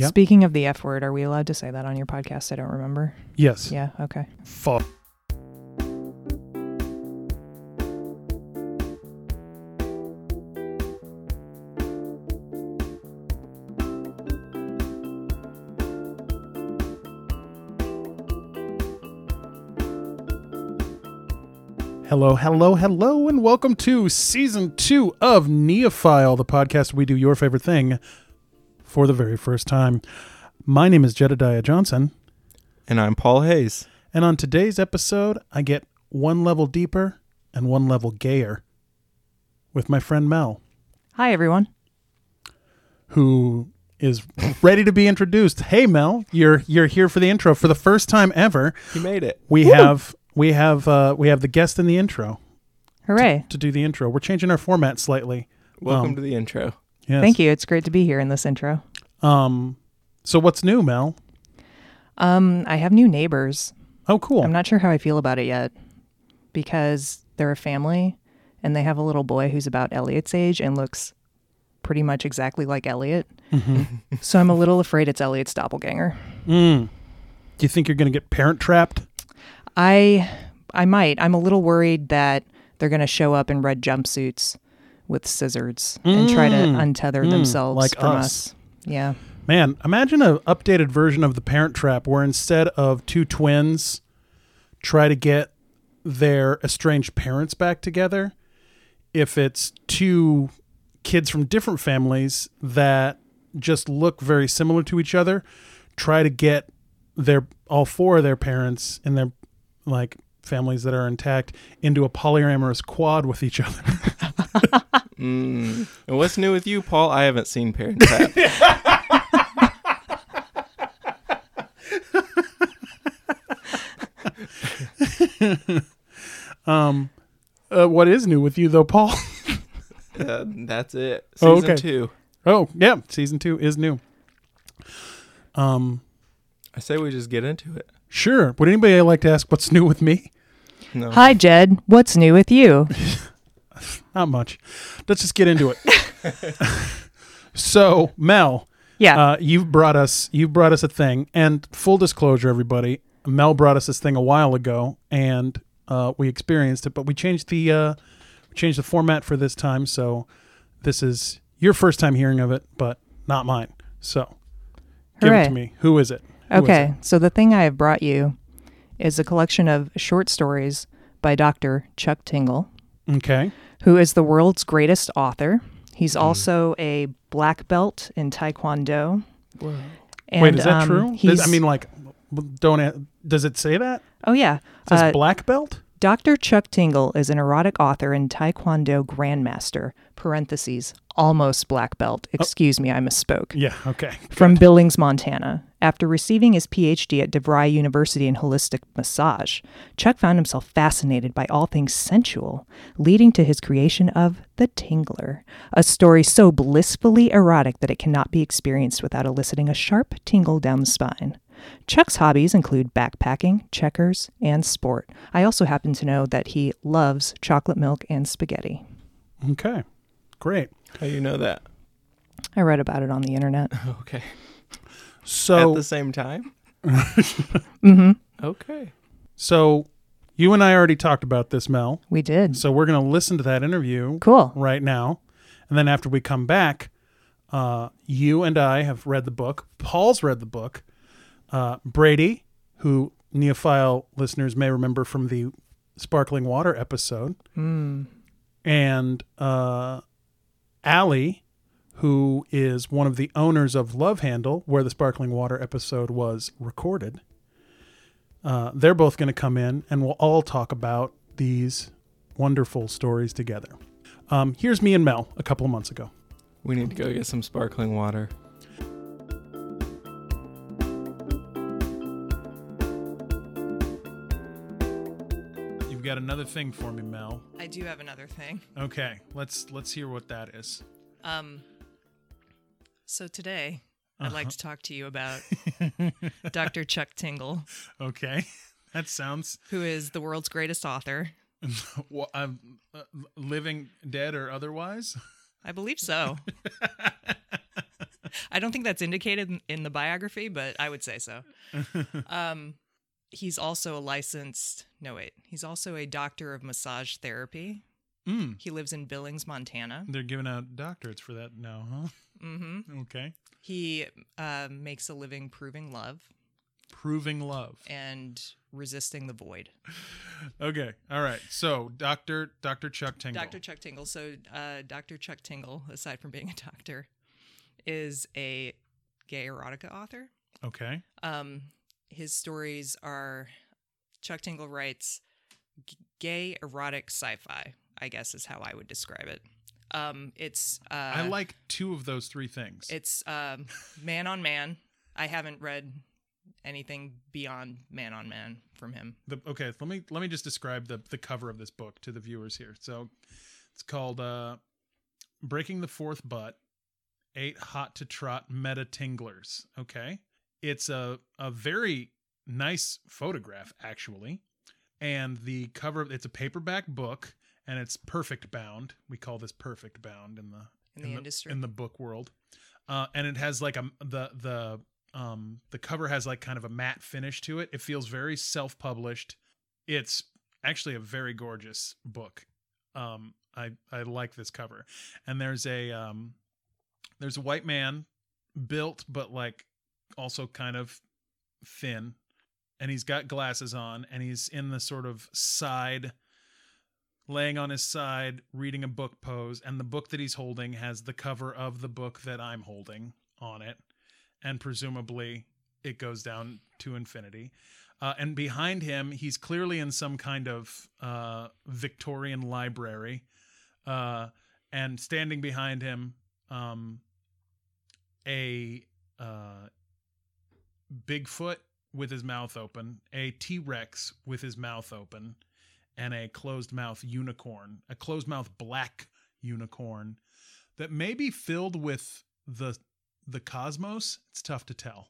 Speaking of the F word, are we allowed to say that on your podcast? I don't remember. Yes. Yeah, okay. Fuck. Hello, hello, hello, and welcome to season two of Neophile, the podcast where we do your favorite thing for the very first time. My name is Jedediah Johnson. And I'm Paul Hayes. And on today's episode, I get one level deeper and one level gayer with my friend Mel, Hi, everyone. who is ready to be introduced. Hey Mel, you're you're here for the intro for the first time ever. He made it. We have we have uh, we have the guest in the intro Hooray. to do the intro. We're changing our format slightly. Welcome Um, to the intro. Yes. Thank you. It's great to be here in this intro. Um, so what's new, Mel? Um, I have new neighbors. Oh, cool. I'm not sure how I feel about it yet because they're a family and they have a little boy who's about Elliot's age and looks pretty much exactly like Elliot. Mhm. So I'm a little afraid it's Elliot's doppelganger. Mm. Do you think you're going to get parent trapped? I I might. I'm a little worried that they're going to show up in red jumpsuits with scissors and try to Mm. untether Mm, themselves like from us. us. Yeah. Man, imagine an updated version of the Parent Trap where instead of two twins try to get their estranged parents back together, if it's two kids from different families that just look very similar to each other, try to get their all four of their parents and their like families that are intact into a polyamorous quad with each other. Mm. And what's new with you, Paul? I haven't seen Parent Trap. Um uh, what is new with you though, Paul? uh, that's it. Oh, Season okay. two. Oh, yeah, season two is new. Um, I say we just get into it. sure. Would anybody like to ask what's new with me? No. Hi Jed, what's new with you? Not much. Let's just get into it. so, Mel, Yeah. uh, you've brought us you've brought us a thing, and full disclosure, everybody, Mel brought us this thing a while ago, and uh, we experienced it, but we changed the uh, we changed the format for this time. So, this is your first time hearing of it, but not mine. So, give it to me. Who is it? Who is Okay, so the thing I have brought you is a collection of short stories by Dr. Chuck Tingle. Okay. Who is the world's greatest author. He's Hmm. also a black belt in Taekwondo. Whoa. And, Wait, is that um, true? I mean, like, don't. Does it say that? oh yeah. It says Uh, black belt. Dr. Chuck Tingle is an erotic author and Taekwondo grandmaster. Parentheses, almost black belt. Oh. Excuse me, I misspoke. Yeah. Okay. from Billings, Montana. After receiving his PhD at DeVry University in holistic massage, Chuck found himself fascinated by all things sensual, leading to his creation of The Tingler, a story so blissfully erotic that it cannot be experienced without eliciting a sharp tingle down the spine. Chuck's hobbies include backpacking, checkers, and sport. I also happen to know that he loves chocolate milk and spaghetti. Okay. Great. How do you know that? I read about it on the internet. Okay. So, At the same time? Mm-hmm. Okay. so you and I already talked about this, Mel. We did. So we're going to listen to that interview Cool. right now, and then after we come back, uh, you and I have read the book. Paul's read the book. Uh, Brady, who Neophile listeners may remember from the sparkling water episode, Mm. and uh, Allie, who is one of the owners of Love Handle, where the sparkling water episode was recorded. Uh, they're both going to come in, and we'll all talk about these wonderful stories together. Um, here's me and Mel a couple of months ago. We need to go get some sparkling water. Got another thing for me, Mel. I do have another thing. Okay, let's let's hear what that is. Um, so today, I'd like Uh-huh. to talk to you about Dr. Chuck Tingle, Okay, that sounds who is the world's greatest author. well, I'm uh, living, dead, or otherwise. I believe so. I don't think that's indicated in- in the biography, but I would say so. um, he's also a licensed. No, wait. He's also a doctor of massage therapy. Mm. He lives in Billings, Montana. They're giving out doctorates for that now, huh? Mm-hmm. Okay. He uh, makes a living proving love Proving love. and resisting the void. Okay. All right. So, Doctor Doctor Chuck Tingle. Dr. Chuck Tingle. So, uh, Dr. Chuck Tingle, aside from being a doctor, is a gay erotica author. Okay. Um, his stories are Chuck Tingle writes gay erotic sci-fi. I guess is how I would describe it. Um, it's uh, I like two of those three things. it's um, man on man. I haven't read anything beyond man on man from him. the, okay, let me let me just describe the the cover of this book to the viewers here. So, it's called uh, "Breaking the Fourth Butt: Eight Hot to Trot Meta Tinglers." Okay, it's a a very nice photograph actually, and the cover it's a paperback book and it's perfect bound. We call this perfect bound in the In the industry. in the book world, uh, and it has like a the the um the cover has like kind of a matte finish to it. It feels very self published. It's actually a very gorgeous book. Um, I I like this cover, and there's a um there's a white man built but like also kind of thin and he's got glasses on and he's in the sort of side laying on his side reading a book pose and the book that he's holding has the cover of the book that I'm holding on it and presumably it goes down to infinity. Uh, and behind him he's clearly in some kind of uh, Victorian library uh, and standing behind him um, a uh, Bigfoot with his mouth open, a T Rex with his mouth open, and a closed mouth unicorn, a closed mouth black unicorn that may be filled with the the cosmos. It's tough to tell.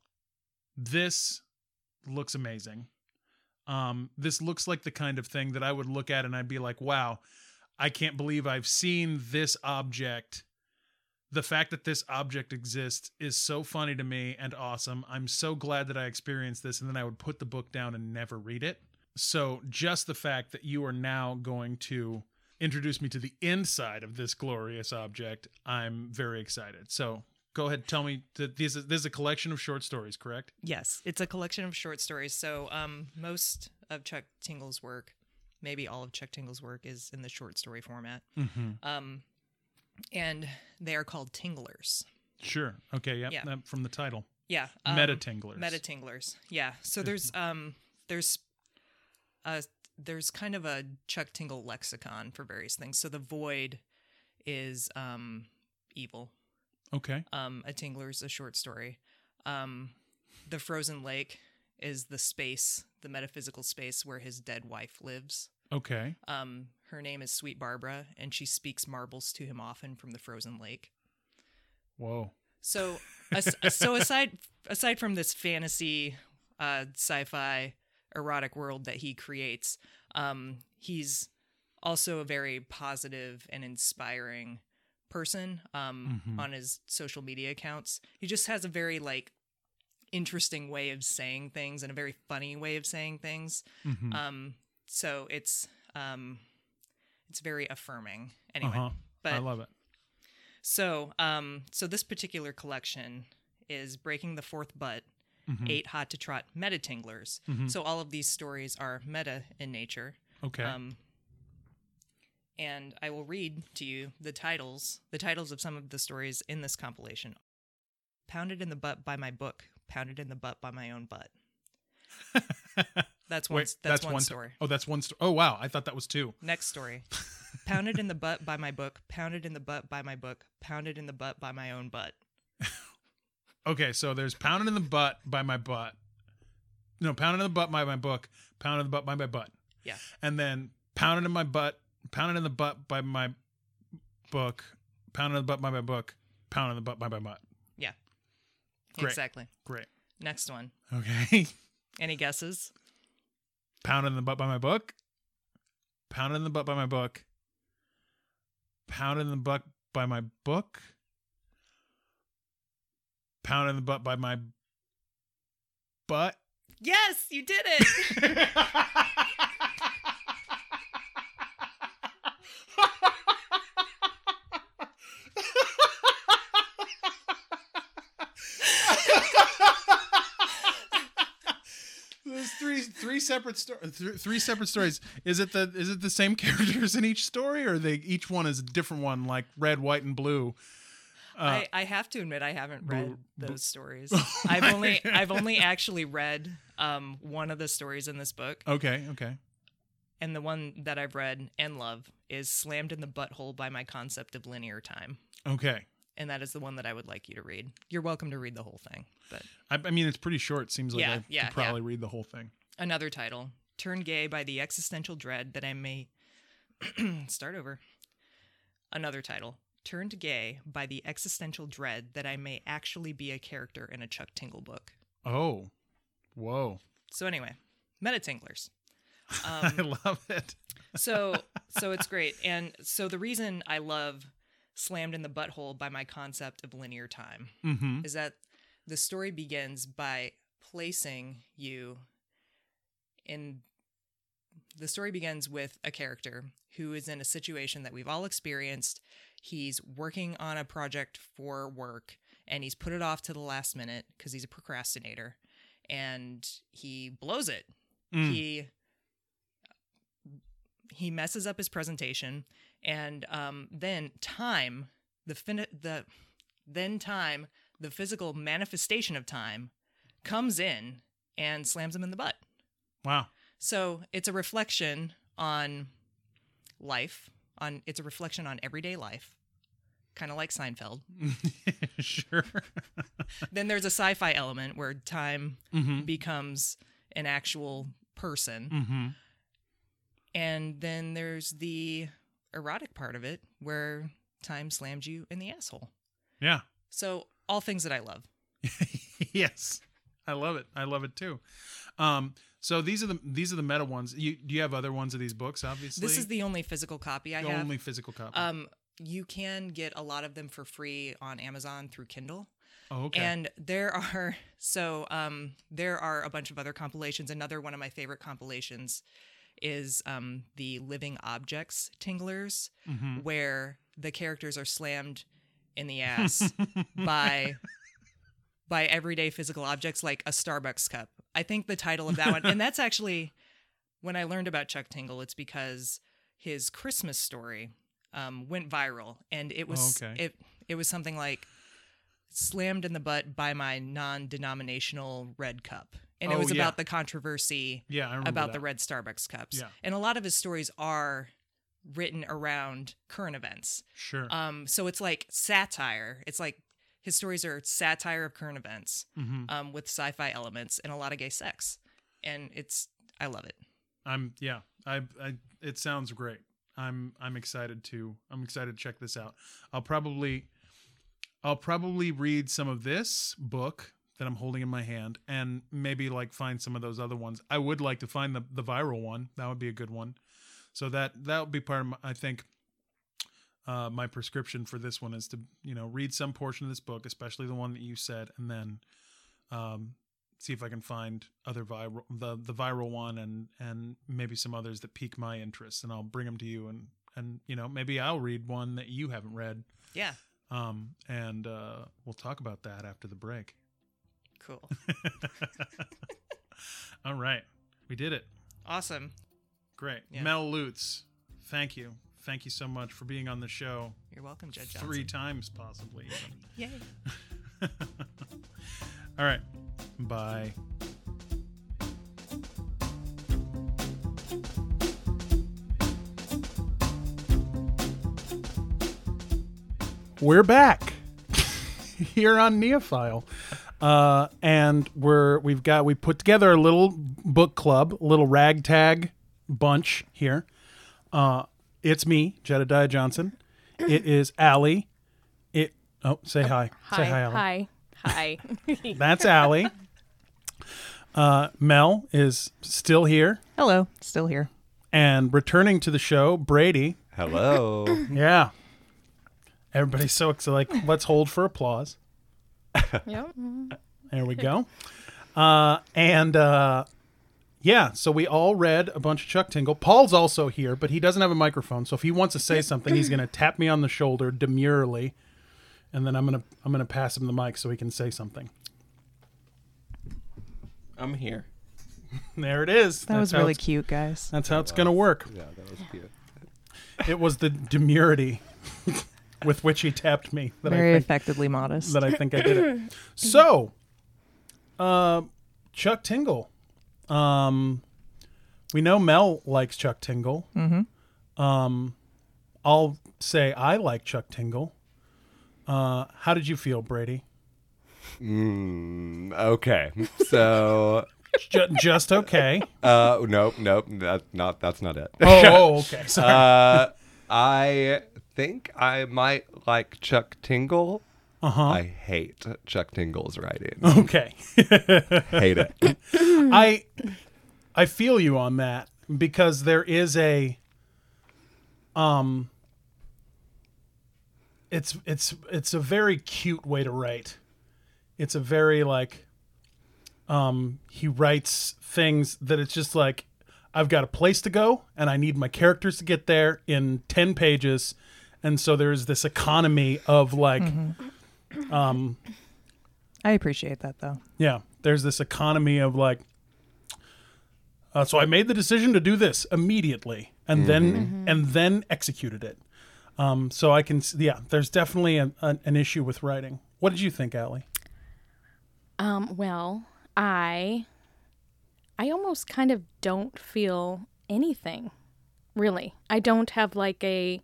This looks amazing. Um, this looks like the kind of thing that I would look at and I'd be like, wow, I can't believe I've seen this object the fact that this object exists is so funny to me and awesome. I'm so glad that I experienced this, and then I would put the book down and never read it. So, just the fact that you are now going to introduce me to the inside of this glorious object, I'm very excited. So, go ahead, tell me that this is, this is a collection of short stories, correct? Yes, it's a collection of short stories. So um, most of Chuck Tingle's work, maybe all of Chuck Tingle's work, is in the short story format. Um, and they are called tinglers. Sure. Okay. Yep. Yeah. that- From the title, Yeah, um, meta tinglers. meta tinglers. Yeah. So there's um there's uh there's kind of a Chuck Tingle lexicon for various things. So the void is um evil. Okay. Um, a Tingler's a short story. Um, the Frozen Lake is the space, the metaphysical space where his dead wife lives. Okay. Um, her name is Sweet Barbara, and she speaks marbles to him often from the frozen lake. Whoa. So, as, so aside aside from this fantasy, uh, sci-fi, erotic world that he creates, um, he's also a very positive and inspiring person um, on his social media accounts. He just has a very like interesting way of saying things and a very funny way of saying things. Um, so it's um, it's very affirming. Anyway, Uh huh. but I love it. so, um, so this particular collection is breaking the fourth butt, eight hot to trot meta tinglers. So all of these stories are meta in nature. Okay. Um, and I will read to you the titles, the titles of some of the stories in this compilation. Pounded in the butt by my book. Pounded in the butt by my own butt. That's one. Wait, that's, one t- story. oh, that's one story. Oh, wow. I thought that was two. Next story. pounded in the butt by my book. Pounded in the butt by my book. Pounded in the butt by my own butt. Okay, so there's pounded in the butt by my butt. No, pounded in the butt by my book. Pounded in the butt by my butt. Yeah. And then pounded in my butt. Pounded in the butt by my book. Pounded in the butt by my book. Pounded in the butt by my butt. Yeah. Great. Exactly. Great. Next one. Okay. Any guesses? Pounded in the butt by my book. Pounded in the butt by my book. Pounded in the butt by my book. Pound in the butt by my butt. Yes, you did it. There's three three separate sto- th- three separate stories. Is it the is it the same characters in each story, or they each one is a different one, like red, white, and blue? I, I have to admit I haven't read boo- those stories. I've only I've only actually read um, one of the stories in this book, Okay, okay. and the one that I've read and love is "Slammed in the Butthole" by my concept of linear time, Okay. and that is the one that I would like you to read. You're welcome to read the whole thing, but I, I mean, it's pretty short. Seems like Yeah, I yeah, could probably read the whole thing. Another title: "Turned Gay by the Existential Dread That I May Start Over." Another title: "Turned Gay by the Existential Dread That I May Actually Be a Character in a Chuck Tingle Book." Oh, whoa! So anyway, meta tinglers. I love it. so so it's great and so the reason i love slammed in the butthole by my concept of linear time Mm-hmm. is that the story begins by placing you in the story begins with a character who is in a situation that we've all experienced. He's working on a project for work and he's put it off to the last minute because he's a procrastinator and he blows it. He he messes up his presentation and um, then time the fin- the then time the physical manifestation of time comes in and slams him in the butt Wow. so it's a reflection on life on it's a reflection on everyday life kind of like seinfeld sure. then there's a sci-fi element where time Mm-hmm. becomes an actual person Mm-hmm. And then there's the erotic part of it where time slams you in the asshole. Yeah. So, all things that I love. yes. I love it. I love it too. Um, so these are the these are the meta ones. You do you have other ones of these books? Obviously, This is the only physical copy I The have. only physical copy. Um, you can get a lot of them for free on Amazon through Kindle. oh, okay. And there are so um there are a bunch of other compilations. Another one of my favorite compilations is um the Living Objects Tinglers, Mm-hmm. where the characters are slammed in the ass by by everyday physical objects like a Starbucks cup. I think the title of that one, and that's actually when I learned about Chuck Tingle. It's because his Christmas story um, went viral, and it was Oh, okay. it it was something like slammed in the butt by my non-denominational red cup, and it Oh, was yeah. about the controversy yeah, about that. the red Starbucks cups. Yeah. And a lot of his stories are written around current events. Sure. Um, so it's like satire. It's like his stories are satire of current events Mhm. um, with sci-fi elements and a lot of gay sex. And it's I love it. I'm yeah. I, I it sounds great. I'm I'm excited to I'm excited to check this out. I'll probably I'll probably read some of this book that I'm holding in my hand and maybe like find some of those other ones. I would like to find the the viral one. That would be a good one. So that that would be part of my, I think uh, my prescription for this one is to you know read some portion of this book, especially the one that you said, and then um, see if I can find other viral the the viral one and and maybe some others that pique my interest, and I'll bring them to you and and you know maybe I'll read one that you haven't read, Yeah. um, and uh, we'll talk about that after the break. Cool. All right, we did it. awesome. Great, Yeah. Mel Lutz, thank you, thank you so much for being on the show You're welcome, Judge Johnson. three times possibly. Yay. All right, bye. We're back here on Neophile. Uh, and we're we've got we put together a little book club, a little ragtag bunch here. Uh, it's me, Jedediah Johnson. It is Allie. It oh say hi. say hi, Allie. Hi. Hi. That's Allie. Uh, Mel is still here Hello. Still here. and returning to the show. Brady, Hello. yeah. Everybody's so excited. Like, let's hold for applause. Yep. There we go. Uh, and uh, yeah, so we all read a bunch of Chuck Tingle. Paul's also here, but he doesn't have a microphone. So if he wants to say something, he's going to tap me on the shoulder demurely, and then I'm gonna I'm gonna pass him the mic so he can say something. I'm here. There it is. That was really cute, guys. That's how it's going to work. Yeah, that was cute. It was the demurity with which he tapped me that Very I think effectively modest. that I think I did it. So, uh, Chuck Tingle. Um, we know Mel likes Chuck Tingle. Mm-hmm. Um, I'll say I like Chuck Tingle. Uh, how did you feel, Brady? Mm, okay, so Ju- just okay. uh, nope, nope, that not that's not it. Oh, oh, okay. Sorry. uh, I think I might like Chuck Tingle. Uh huh. I hate Chuck Tingle's writing. Okay. hate it. I I feel you on that because there is a um it's it's it's a very cute way to write. It's a very like um he writes things that it's just like I've got a place to go and I need my characters to get there in 10 pages and so there's this economy of like um I appreciate that though. yeah, there's this economy of like. Uh, so I made the decision to do this immediately, and then and then executed it. Um, so I can, yeah, there's definitely an, an, an issue with writing. What did you think, Allie? Um, well, I I almost kind of don't feel anything. Really. I don't have like a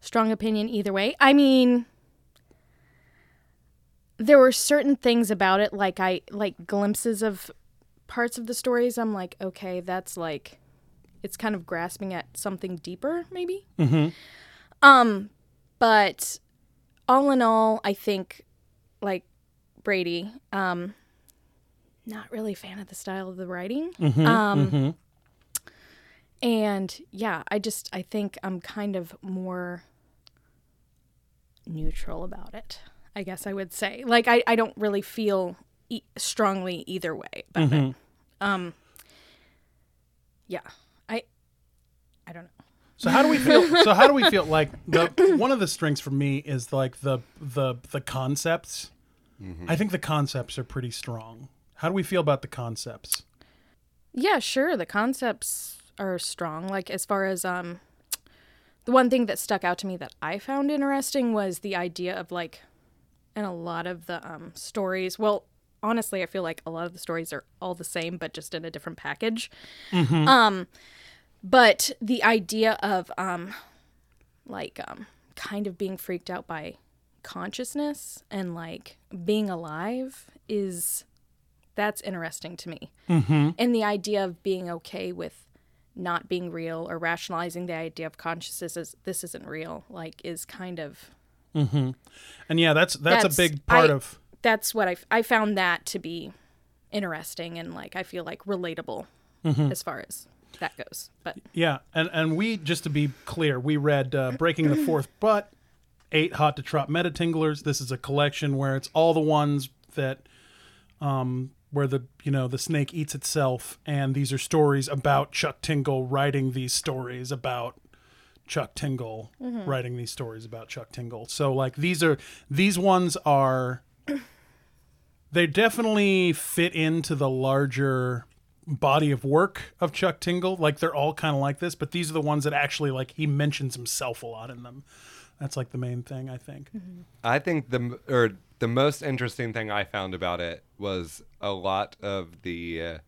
strong opinion either way. I mean, there were certain things about it like I like glimpses of parts of the stories I'm like, okay, that's like it's kind of grasping at something deeper maybe. Mm-hmm. Um, but all in all, I think like Brady, um, not really a fan of the style of the writing. um, and yeah, I just I think I'm kind of more neutral about it. I guess I would say like I I don't really feel e- strongly either way about it. Um, yeah, I I don't know. So how do we feel? so how do we feel? Like the one of the strengths for me is like the the the concepts. I think the concepts are pretty strong. How do we feel about the concepts? Yeah, sure. The concepts are strong. Like as far as um the one thing that stuck out to me that I found interesting was the idea of like and a lot of the um stories, well, honestly, I feel like a lot of the stories are all the same but just in a different package. Um but the idea of um like um kind of being freaked out by consciousness and like being alive is that's interesting to me. And the idea of being okay with not being real or rationalizing the idea of consciousness as this isn't real like is kind of And yeah, that's that's, That's- a big part I- of that's what I, I found that to be interesting and like I feel like relatable as far as that goes but Yeah, and and we just to be clear, we read uh, Breaking the Fourth Butt, eight hot to trot meta tinglers. This is a collection where it's all the ones that, um, where the you know the snake eats itself, and these are stories about Chuck Tingle writing these stories about Chuck Tingle writing these stories about Chuck Tingle. So like these are these ones are they definitely fit into the larger body of work of Chuck Tingle. Like they're all kind of like this, but these are the ones that actually like he mentions himself a lot in them. That's like the main thing I think. I think the or the most interesting thing I found about it was a lot of the uh,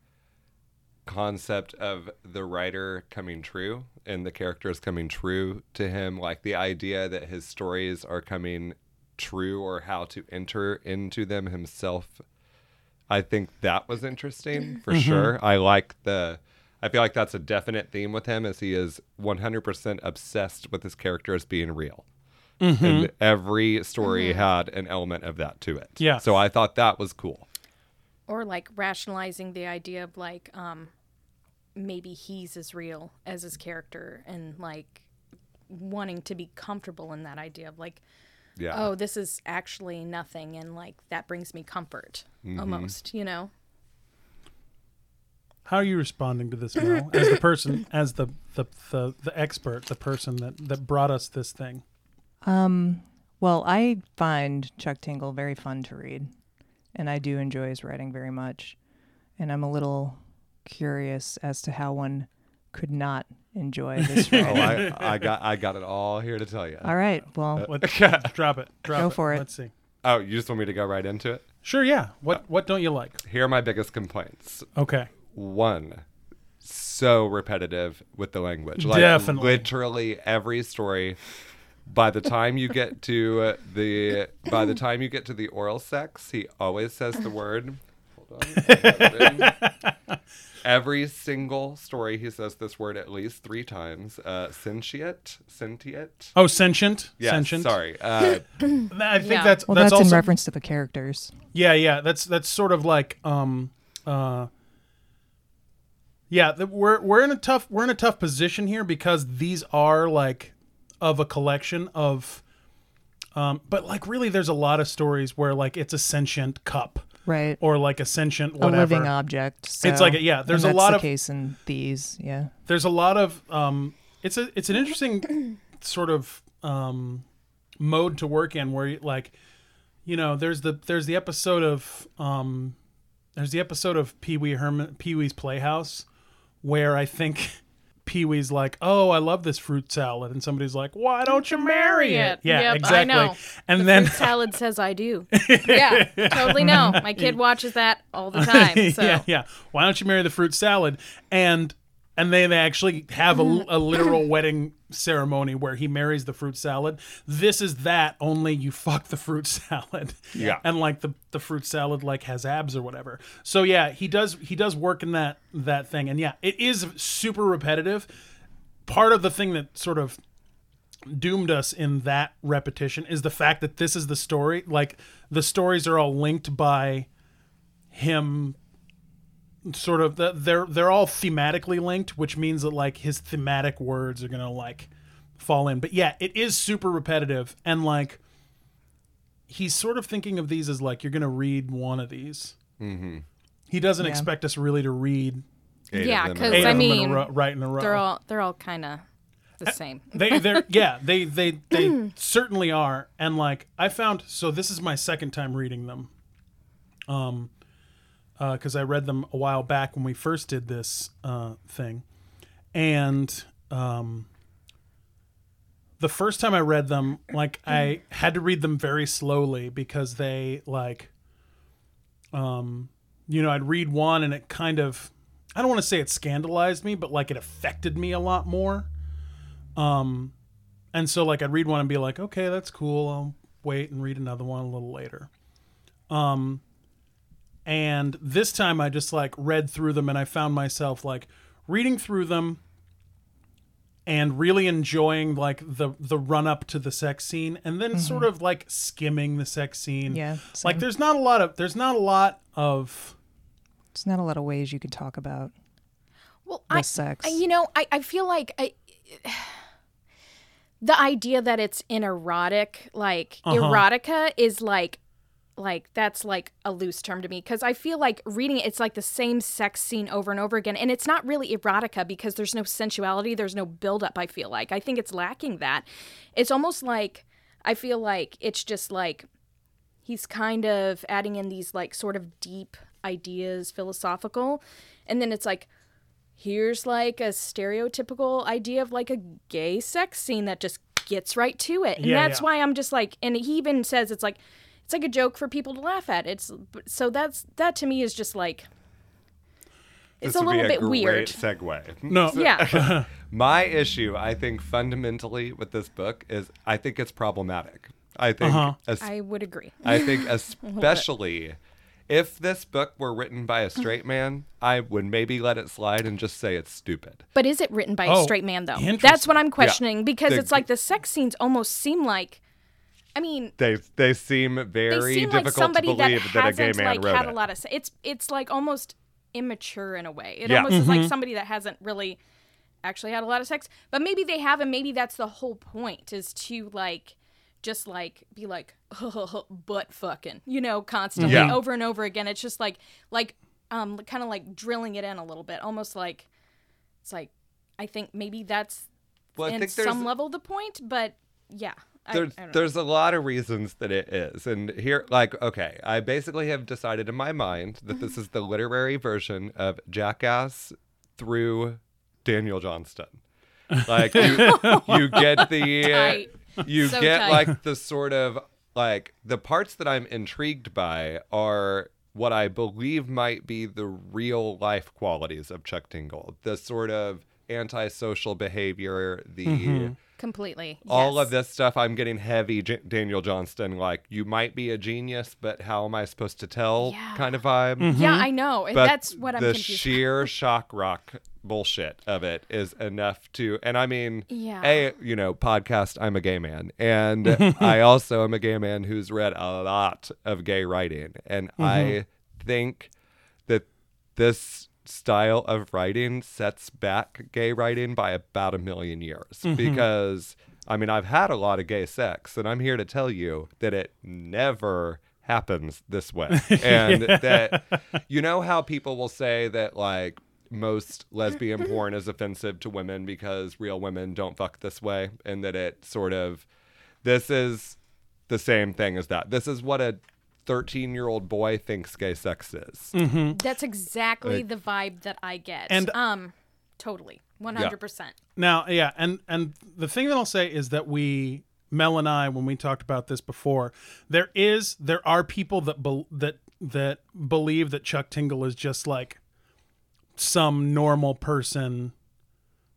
concept of the writer coming true and the characters coming true to him, like the idea that his stories are coming true or how to enter into them himself. I think that was interesting for mm-hmm. sure. I like the I feel like that's a definite theme with him as he is 100% obsessed with his characters being real. Mm-hmm. And every story mm-hmm. had an element of that to it. Yeah. So I thought that was cool. or like rationalizing the idea of like um maybe he's as real as his character and like wanting to be comfortable in that idea of like Yeah. oh, this is actually nothing, and like that brings me comfort almost, you know. How are you responding to this, Mel? As the person, as the the the, the expert, the person that that brought us this thing. Um, well, I find Chuck Tingle very fun to read, and I do enjoy his writing very much. And I'm a little curious as to how one could not enjoy this Oh. I, I got I got it all here to tell you. All right, well, What, drop it. Drop Go it. for it. Let's see. Oh, you just want me to go right into it? Sure. Yeah. What What don't you like? Here are my biggest complaints. Okay. One, so repetitive with the language. Like Definitely. literally every story. By the time you get to uh, the by the time you get to the oral sex, he always says the word. Hold on. I have it written. Every single story, he says this word at least three times. Uh, sentient, sentient. Oh, sentient. Yes, sentient. sorry. Uh, I think Yeah. that's well, that's, that's, in reference to the characters. Yeah, yeah, that's that's sort of like um uh yeah, the, we're we're in a tough we're in a tough position here because these are like of a collection of um but like really there's a lot of stories where like it's a sentient cup Right. or like a sentient whatever a living object. So, It's like a- yeah, there's a lot the of- case in these. Yeah. there's a lot of um it's a it's an interesting sort of um mode to work in where you, like you know there's the there's the episode of um there's the episode of Pee-wee Herman Pee-wee's Playhouse where I think Pee-wee's like, "Oh, I love this fruit salad." And somebody's like, "Why don't you marry it?" Yeah, Yep, I exactly. know. And the then salad says I do. yeah, totally know. My kid watches that all the time. So yeah, yeah. Why don't you marry the fruit salad? And and they, they actually have a, mm-hmm. a literal wedding ceremony where he marries the fruit salad. This is that only you fuck the fruit salad. Yeah. And like the the fruit salad like has abs or whatever. So yeah, he does he does work in that that thing. And yeah, it is super repetitive. Part of the thing that sort of doomed us in that repetition is the fact that this is the story. Like the stories are all linked by him sort of the, they're they're all thematically linked, which means that like his thematic words are gonna like fall in. But yeah, it is super repetitive and like he's sort of thinking of these as like you're gonna read one of these. Mm-hmm. He doesn't Yeah. expect us really to read eight Yeah, because I of them in mean, a row, right in a row. they're all they're all kind of the same. they they're yeah they they they certainly are and like i found so this is my second time reading them um uh because i read them a while back when we first did this uh thing and um the first time i read them like i had to read them very slowly because they like um you know i'd read one and it kind of i don't want to say it scandalized me but like it affected me a lot more um, and so like I'd read one and be like, okay, that's cool. I'll wait and read another one a little later. Um, and this time I just like read through them and I found myself like reading through them and really enjoying like the the run up to the sex scene and then sort of like skimming the sex scene. Yeah. Like there's not a lot of there's not a lot of There's not a lot of ways you could talk about Well, the I, sex. I- you know, I, I feel like I, the idea that it's an erotic, like Uh-huh. erotica, is like, like that's like a loose term to me because I feel like reading it, it's like the same sex scene over and over again, and it's not really erotica because there's no sensuality, there's no buildup. I feel like I think it's lacking that. It's almost like I feel like it's just like he's kind of adding in these like sort of deep ideas, philosophical, and then it's like here's like a stereotypical idea of like a gay sex scene that just gets right to it and Yeah, that's yeah. why i'm just like and he even says it's like it's like a joke for people to laugh at it's so that's that to me is just like it's This a would be little bit great weird Segue. no. yeah My issue, I think, fundamentally with this book is I think it's problematic. I think, Uh-huh. es- i would agree I think, especially if this book were written by a straight man, I would maybe let it slide and just say it's stupid. but is it written by Oh, a straight man though that's what i'm questioning because The- it's like the sex scenes almost seem like i mean They they seem they very seem like difficult somebody to believe that that, a gay man like wrote had it. a lot of se- it's it's like almost immature in a way it Yeah. almost Mm-hmm. like somebody that hasn't really actually had a lot of sex but maybe they have and maybe that's the whole point is to like just like be like butt fucking, you know, constantly Yeah. over and over again. It's just like like um kind of like drilling it in a little bit, almost like it's like I think maybe that's Well, I in think some level the point, but yeah. I, there's I know. there's a lot of reasons that it is, and here, like, okay, I basically have decided in my mind that mm-hmm. this is the literary version of Jackass through Daniel Johnston. Like you, you get the Tight. you So get tight. like the sort of like the parts that I'm intrigued by are what I believe might be the real life qualities of Chuck Tingle, the sort of antisocial behavior, the completely all yes. of this stuff i'm getting heavy J- daniel johnston like you might be a genius but how am i supposed to tell Yeah. kind of vibe Mm-hmm. Yeah, I know. but That's what I'm the confused. sheer shock rock bullshit of it is enough to and i mean Yeah. a you know podcast i'm a gay man and i also am a gay man who's read a lot of gay writing and Mm-hmm. i think that this style of writing sets back gay writing by about a million years. Mm-hmm. Because I mean I've had a lot of gay sex and I'm here to tell you that it never happens this way. And that you know how people will say that like most lesbian porn is offensive to women because real women don't fuck this way and that it sort of this is the same thing as that. This is what a 13 year old boy thinks gay sex is That's exactly the vibe that I get. And- um, totally, one hundred percent. Now, yeah, and and the thing that I'll say is that we Mel and I when we talked about this before, there is there are people that bel that that believe that Chuck Tingle is just like some normal person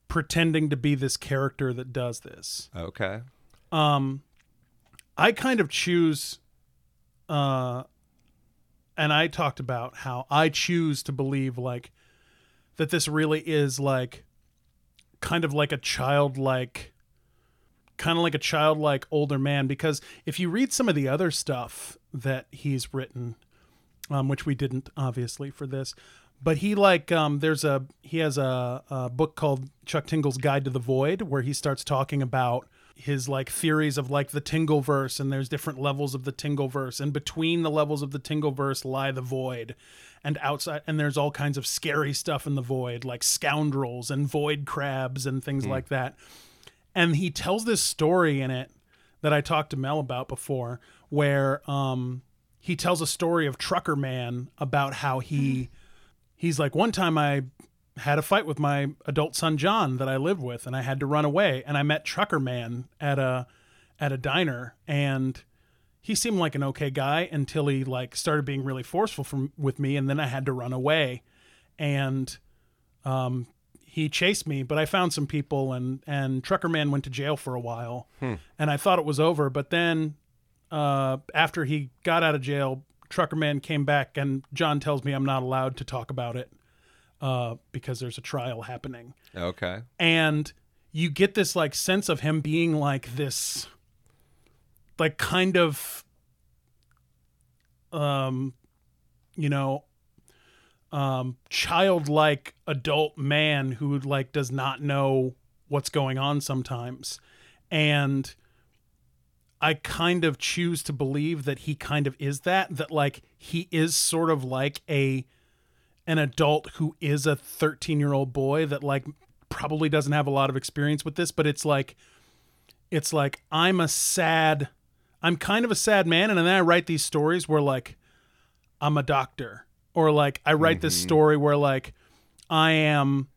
pretending to be this character that does this. okay Um, I kind of choose uh and I talked about how I choose to believe like that this really is like kind of like a childlike kind of like a childlike older man. Because if you read some of the other stuff that he's written um, which we didn't obviously for this but he like um, there's a he has a, a book called chuck tingle's guide to the void where he starts talking about his like theories of like the tingle verse and there's different levels of the tingle verse and between the levels of the tingle verse lie the void and outside and there's all kinds of scary stuff in the void like scoundrels and void crabs and things like that. And he tells this story in it that I talked to Mel about before, where um, he tells a story of Trucker Man about how he he's like one time I had a fight with my adult son John that I lived with, and I had to run away, and I met Trucker Man at a at a diner, and he seemed like an okay guy until he like started being really forceful from with me, and then I had to run away, and um, he chased me, but I found some people and and Trucker Man went to jail for a while, and I thought it was over. But then, uh, after he got out of jail, Trucker Man came back, and John tells me I'm not allowed to talk about it uh, because there's a trial happening, okay. And you get this like sense of him being like this, like kind of, um, you know, um childlike adult man who like does not know what's going on sometimes. And i kind of choose to believe that he kind of is that that like he is sort of like a an adult who is a 13 year old boy that like probably doesn't have a lot of experience with this but it's like it's like i'm a sad i'm kind of a sad man and then i write these stories where like i'm a doctor or like i write this mm-hmm. story where like i am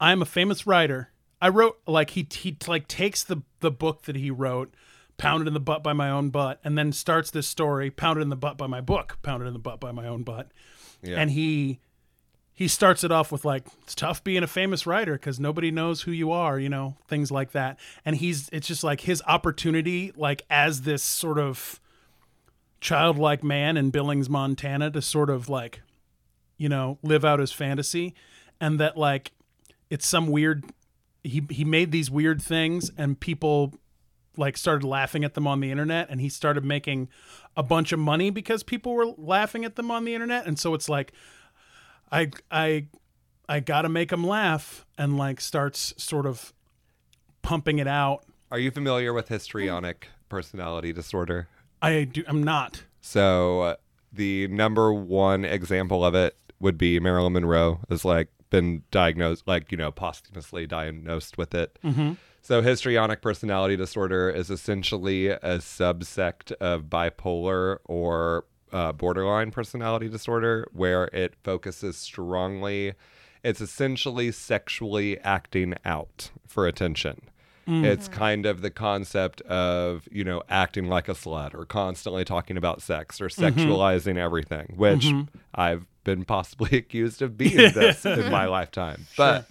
i'm a famous writer. I wrote like he he like takes the the book that he wrote pounded in the butt by my own butt and then starts this story pounded in the butt by my book pounded in the butt by my own butt Yeah. and he he starts it off with like it's tough being a famous writer because nobody knows who you are you know things like that and he's it's just like his opportunity like as this sort of childlike man in billings montana to sort of like you know live out his fantasy and that like it's some weird he he made these weird things and people like started laughing at them on the internet and he started making a bunch of money because people were laughing at them on the internet and so it's like i i i gotta make them laugh and like starts sort of pumping it out are you familiar with histrionic personality disorder? I do. I'm not. So uh, the number one example of it would be Marilyn Monroe has like been diagnosed, like you know, posthumously diagnosed with it. So histrionic personality disorder is essentially a subsect of bipolar or uh, borderline personality disorder, where it focuses strongly. It's essentially sexually acting out for attention. Mm. It's kind of the concept of, you know, acting like a slut or constantly talking about sex or mm-hmm. sexualizing everything, which mm-hmm. I've been possibly accused of being this in my lifetime. But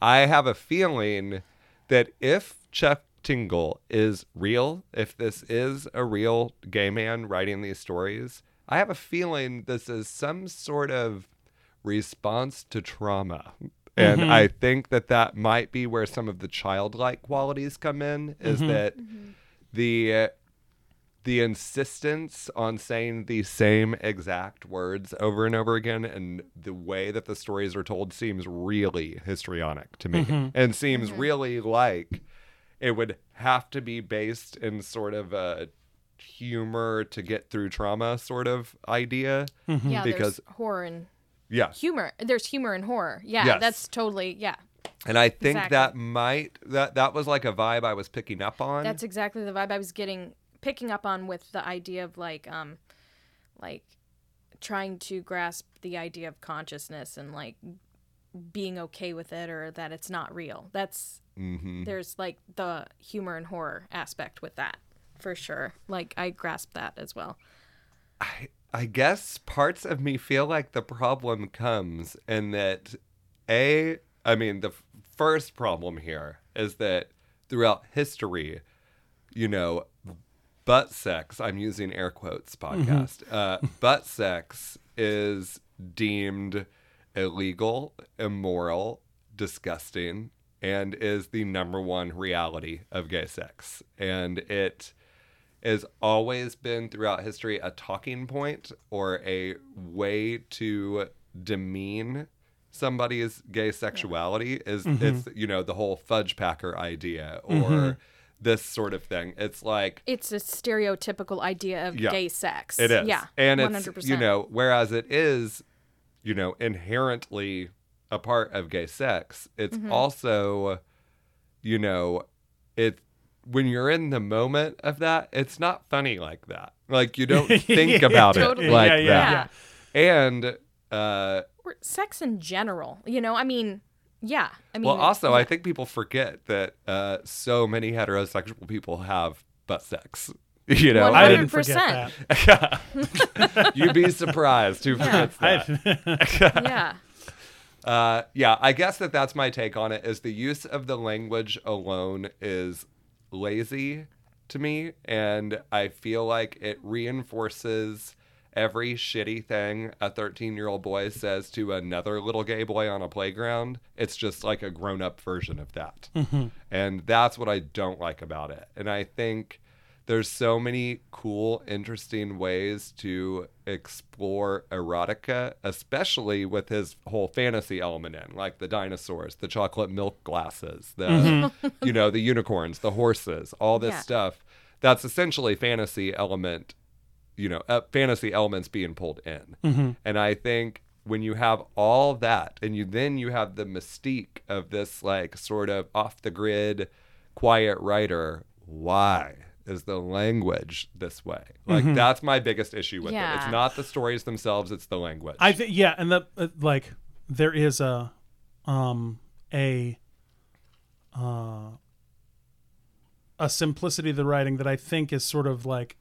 I have a feeling that if Chuck Tingle is real, if this is a real gay man writing these stories, I have a feeling this is some sort of response to trauma. And I think that that might be where some of the childlike qualities come in is that the uh, the insistence on saying the same exact words over and over again and the way that the stories are told seems really histrionic to me mm-hmm. and seems mm-hmm. really like it would have to be based in sort of a humor to get through trauma sort of idea mm-hmm. Yeah, because there's horror and yeah humor. There's humor and horror. Yeah, Yes. that's totally yeah. and i think Exactly. that might that that was like a vibe i was picking up on That's exactly the vibe I was getting picking up on with the idea of like um like trying to grasp the idea of consciousness and like being okay with it or that it's not real. That's mm-hmm. there's like the humor and horror aspect with that for sure. Like I grasp that as well. I, I guess parts of me feel like the problem comes in that a I mean the f- first problem here is that throughout history, you know, butt sex, I'm using air quotes mm-hmm. podcast. Uh butt sex is deemed illegal, immoral, disgusting and is the number one reality of gay sex. And it has always been throughout history a talking point or a way to demean somebody's gay sexuality is mm-hmm. it's you know the whole fudge packer idea mm-hmm. or this sort of thing it's like It's a stereotypical idea of Yeah. gay sex. it is Yeah. and 100%. it's you know whereas it is you know inherently a part of gay sex it's Mm-hmm. also you know it when you're in the moment of that it's not funny like that like you don't think Yeah, about totally. it like Yeah, yeah, that and uh or sex in general. You know, I mean, yeah. I mean, well also yeah. i think people forget that uh so many heterosexual people have butt sex you know I didn't forget 100%. that. you'd be surprised who forgets that yeah. Uh, yeah, I guess that that's my take on it. Is the use of the language alone is lazy to me, and I feel like it reinforces every shitty thing a 13 year old boy says to another little gay boy on a playground. It's just like a grown up version of that, mm-hmm. and that's what I don't like about it. And I think there's so many cool, interesting ways to explore erotica, especially with his whole fantasy element in, like the dinosaurs, the chocolate milk glasses, the mm-hmm. you know, the unicorns, the horses, all this Yeah. stuff. That's essentially fantasy element, you know, uh, fantasy elements being pulled in. And I think when you have all that and you then you have the mystique of this like sort of off the grid quiet writer, why is the language this way? Like that's my biggest issue with it. It's not the stories themselves, it's the language. I think yeah, and the uh, like there is a um a uh a simplicity of the writing that I think is sort of like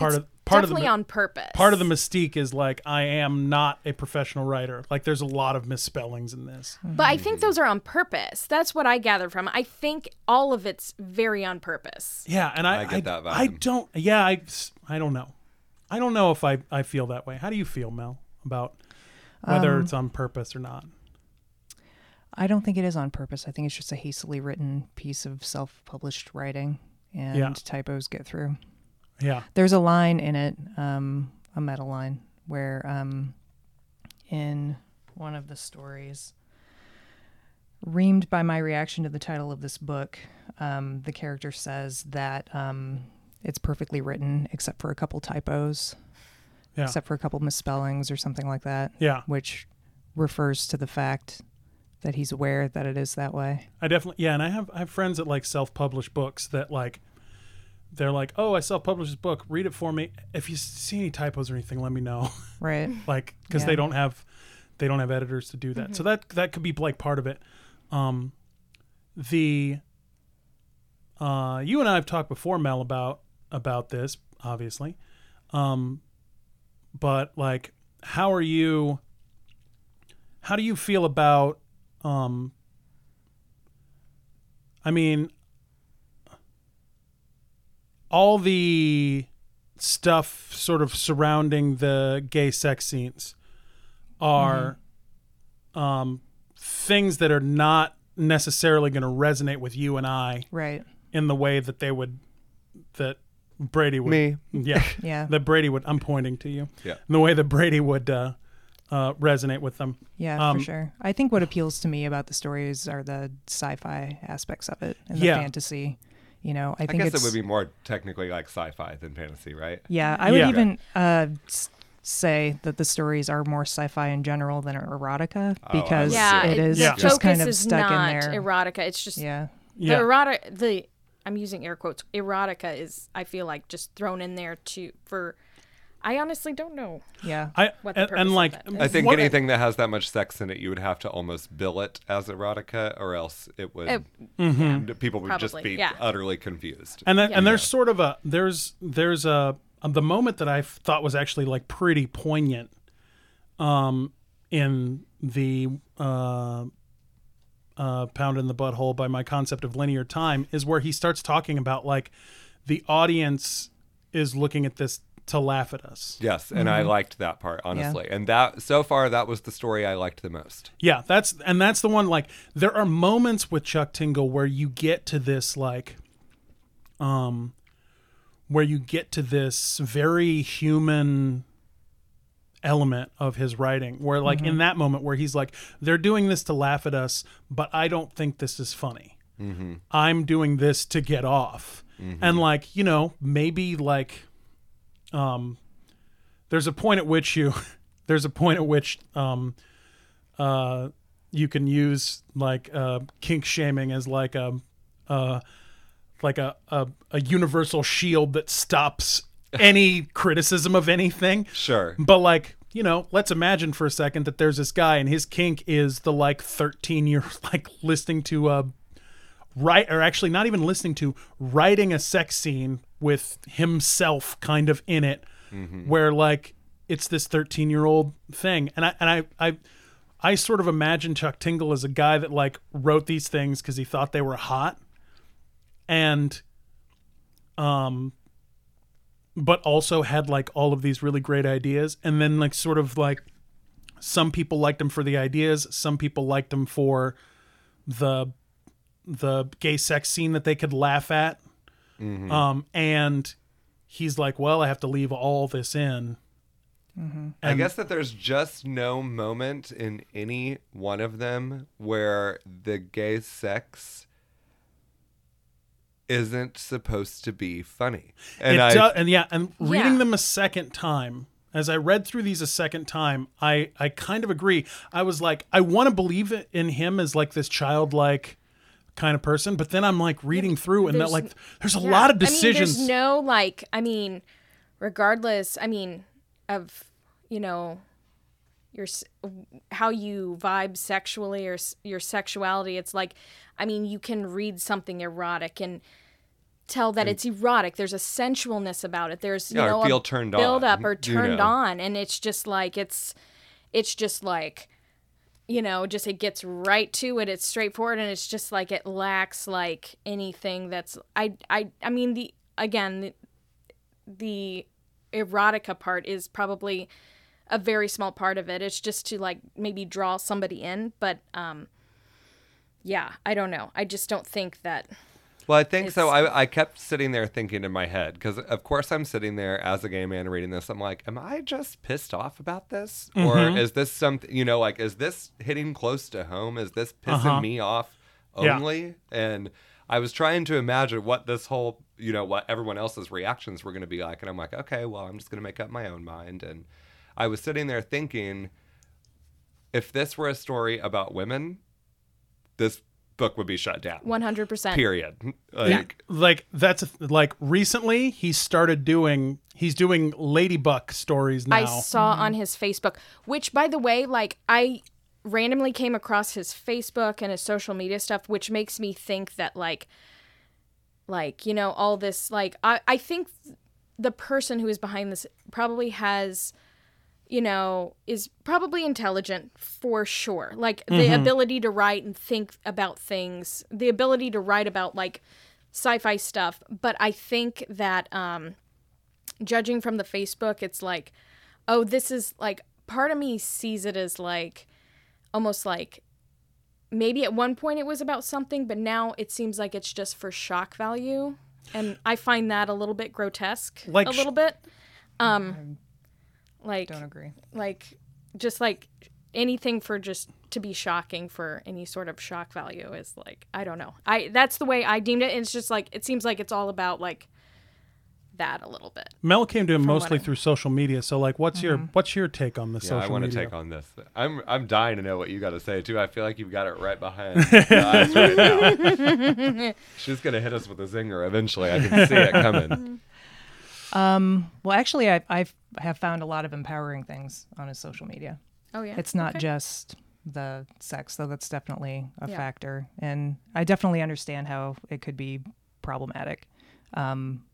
part It's of part of the definitely on purpose. part of the mystique is like I am not a professional writer. Like there's a lot of misspellings in this. But I think those are on purpose. That's what I gather from. I think all of it's very on purpose. Yeah, and I I get that I don't. Yeah, I I don't know. I don't know if I I feel that way. How do you feel, Mel, about whether Um, it's on purpose or not? I don't think it is on purpose. I think it's just a hastily written piece of self-published writing, and Yeah. typos get through. Yeah. There's a line in it, um, a meta line, where um, in one of the stories, reamed by my reaction to the title of this book. Um, the character says that um, it's perfectly written except for a couple typos, Yeah. except for a couple misspellings or something like that, yeah. which refers to the fact that he's aware that it is that way. I definitely yeah, and I have I have friends that like self-publish books that like they're like, "Oh, I self-published this book. Read it for me. If you see any typos or anything, let me know." Right. like because Yeah. they don't have they don't have editors to do that. So that that could be like part of it. Um, the uh, you and I have talked before, Mel, about about this, obviously. Um, but like, how are you? How do you feel about? Um, I mean, all the stuff sort of surrounding the gay sex scenes are um, things that are not necessarily going to resonate with you and I Right. in the way that they would that Brady would Me. yeah Yeah. that Brady would I'm pointing to you Yeah. in the way that Brady would uh, uh, resonate with them Yeah, Um, for sure. I think what appeals to me about the stories are the sci-fi aspects of it and Yeah. the fantasy. You know, I I think guess it's it would be more technically like sci-fi than fantasy, right? yeah. I would Yeah. even uh, say that the stories are more sci-fi in general than erotica Oh, because Yeah, it is Yeah. just focus kind of is stuck not in there. erotica. It's just yeah, yeah the erotic. The I'm using air quotes. Erotica is I feel like just thrown in there to for. I honestly don't know. yeah. I what the and, purpose and of like that is. I think what- anything that has that much sex in it, you would have to almost bill it as erotica, or else it would It- Mm-hmm. people would just be yeah. utterly confused. and that, Yeah. and there's sort of a there's there's a the moment that I thought was actually like pretty poignant um in the uh uh pound in the butthole by my concept of linear time is where he starts talking about like the audience is looking at this to laugh at us Yes, and Mm-hmm. I liked that part honestly. And that so far that was the story I liked the most. Yeah, that's and that's the one like there are moments with Chuck Tingle where you get to this like um where you get to this very human element of his writing where like in that moment where he's like they're doing this to laugh at us but I don't think this is funny. I'm doing this to get off. And like, you know, maybe like um there's a point at which you there's a point at which um uh you can use like uh kink shaming as like a uh like a, a a universal shield that stops any criticism of anything Sure. but like you know let's imagine for a second that there's this guy and his kink is the like 13 year like listening to a write or actually not even listening to writing a sex scene with himself kind of in it where like it's this 13 year old thing. And i and i i i sort of imagine chuck tingle as a guy that like wrote these things because he thought they were hot. And um but also had like all of these really great ideas. And then like sort of like some people liked him for the ideas. Some people liked him for the the gay sex scene that they could laugh at um and he's like well i have to leave all this in I guess that there's just no moment in any one of them where the gay sex isn't supposed to be funny. And it I do- and yeah, and reading Yeah. them a second time, as I read through these a second time, I I kind of agree. I was like, I want to believe in him as like this childlike kind of person, but then I'm like reading through and that like there's a Yeah. lot of I mean, decisions. there's no like. I mean, regardless. I mean, of you know, your how you vibe sexually or your sexuality. It's like, I mean, you can read something erotic and tell that it's erotic. There's a sensualness about it. There's you Yeah, or know feel a turned build on, up or you turned know. on, and it's just like it's, it's just like you know, just it gets right to it. It's straightforward and it's just like it lacks like anything that's I I I mean the again the, the erotica part is probably a very small part of it. It's just to like maybe draw somebody in, but um yeah, I don't know. I just don't think that Well, I think so. I, I kept sitting there thinking in my head because, of course, I'm sitting there as a gay man reading this. I'm like, am I just pissed off about this, or is this something? You know, like, is this hitting close to home? Is this pissing Uh-huh. me off Yeah. only? And I was trying to imagine what this whole, you know, what everyone else's reactions were going to be like, and I'm like, okay, well, I'm just going to make up my own mind. And I was sitting there thinking, if this were a story about women, this book would be shut down. One hundred percent. Period. Like, like that's like recently he started doing he's doing ladybug stories now I saw on his Facebook, which by the way, like I randomly came across his Facebook and his social media stuff, which makes me think that like like, you know, all this like I, I think the person who is behind this probably has you know, is probably intelligent for sure. Like the ability to write and think about things, the ability to write about like sci-fi stuff, but I think that um judging from the Facebook, it's like, oh, this is like part of me sees it as like almost like maybe at one point it was about something, but now it seems like it's just for shock value. And I find that a little bit grotesque. Like a sh- little bit. Um like Don't agree. like just like anything for just to be shocking for any sort of shock value is like I don't know. I that's the way I deemed it. And it's just like it seems like it's all about like that a little bit. mel came to him mostly I- through social media so like what's your mm-hmm. what's your take on the yeah, social I want to take on this. I'm I'm dying to know what you got to say too. I feel like you've got it right behind the eyes right now. She's gonna hit us with a zinger eventually. I can see it coming. Um, well, actually, I I've, I have found a lot of empowering things on his social media. Oh yeah. It's not Okay. just the sex, though. That's definitely a Yeah. factor, and I definitely understand how it could be problematic. Um,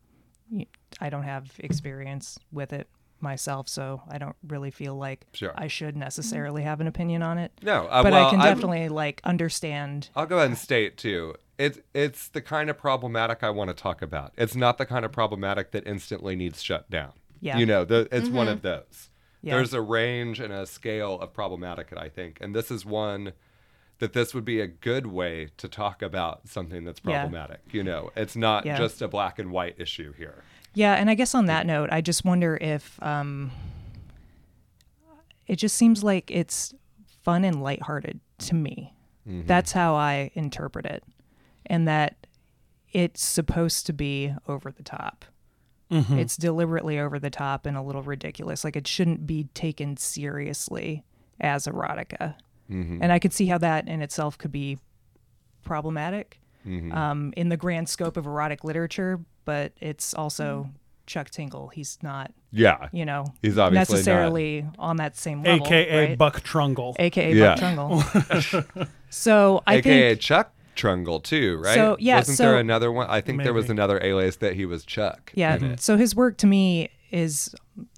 y- I don't have experience with it myself, so I don't really feel like Sure. I should necessarily have an opinion on it. No, uh, but well, I can I'm- definitely like understand. I'll go ahead and state too. It's it's the kind of problematic I want to talk about. It's not the kind of problematic that instantly needs shut down. Yeah. You know, the, it's one of those. Yeah. There's a range and a scale of problematic, I think, and this is one that this would be a good way to talk about something that's problematic. Yeah. You know, it's not Yeah. just a black and white issue here. Yeah, and I guess on that note, I just wonder if um, it just seems like it's fun and lighthearted to me. That's how I interpret it, and that it's supposed to be over the top. Mm-hmm. It's deliberately over the top and a little ridiculous. Like it shouldn't be taken seriously as erotica, mm-hmm. and I could see how that in itself could be problematic mm-hmm. um, in the grand scope of erotic literature. But it's also mm. Chuck Tingle. He's not, Yeah. you know, He's obviously not. necessarily on that same level, aka right? buck trungle aka Yeah. Buck Trungle. so I AKA think Chuck Trungle too, right? So, yeah, Wasn't so- there another one? I think there was another alias that he was Chuck. yeah. So his work to me is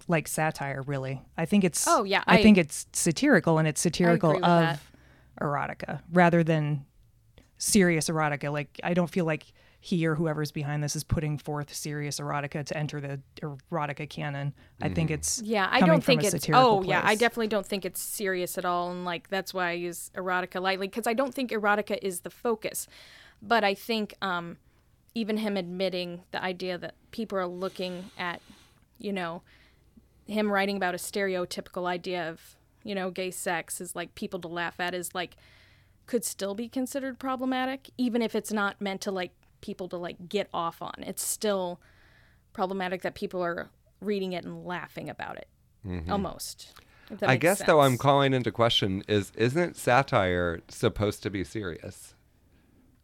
like satire, really. I think it's. Oh, yeah, I, I- think it's satirical, and it's satirical of that. erotica rather than serious erotica. Like I don't feel like he or whoever's behind this is putting forth serious erotica to enter the erotica canon. I Mm-hmm. think it's Yeah, I don't think from a it's. satirical Oh, yeah, I definitely don't think it's serious at all, and like that's why I use erotica lightly because I don't think erotica is the focus, but I think um, even him admitting the idea that people are looking at, you know, him writing about a stereotypical idea of you know gay sex is like people to laugh at is like could still be considered problematic even if it's not meant to like people to like get off on it's still problematic that people are reading it and laughing about it almost if that I makes guess though I'm calling into question is isn't satire supposed to be serious?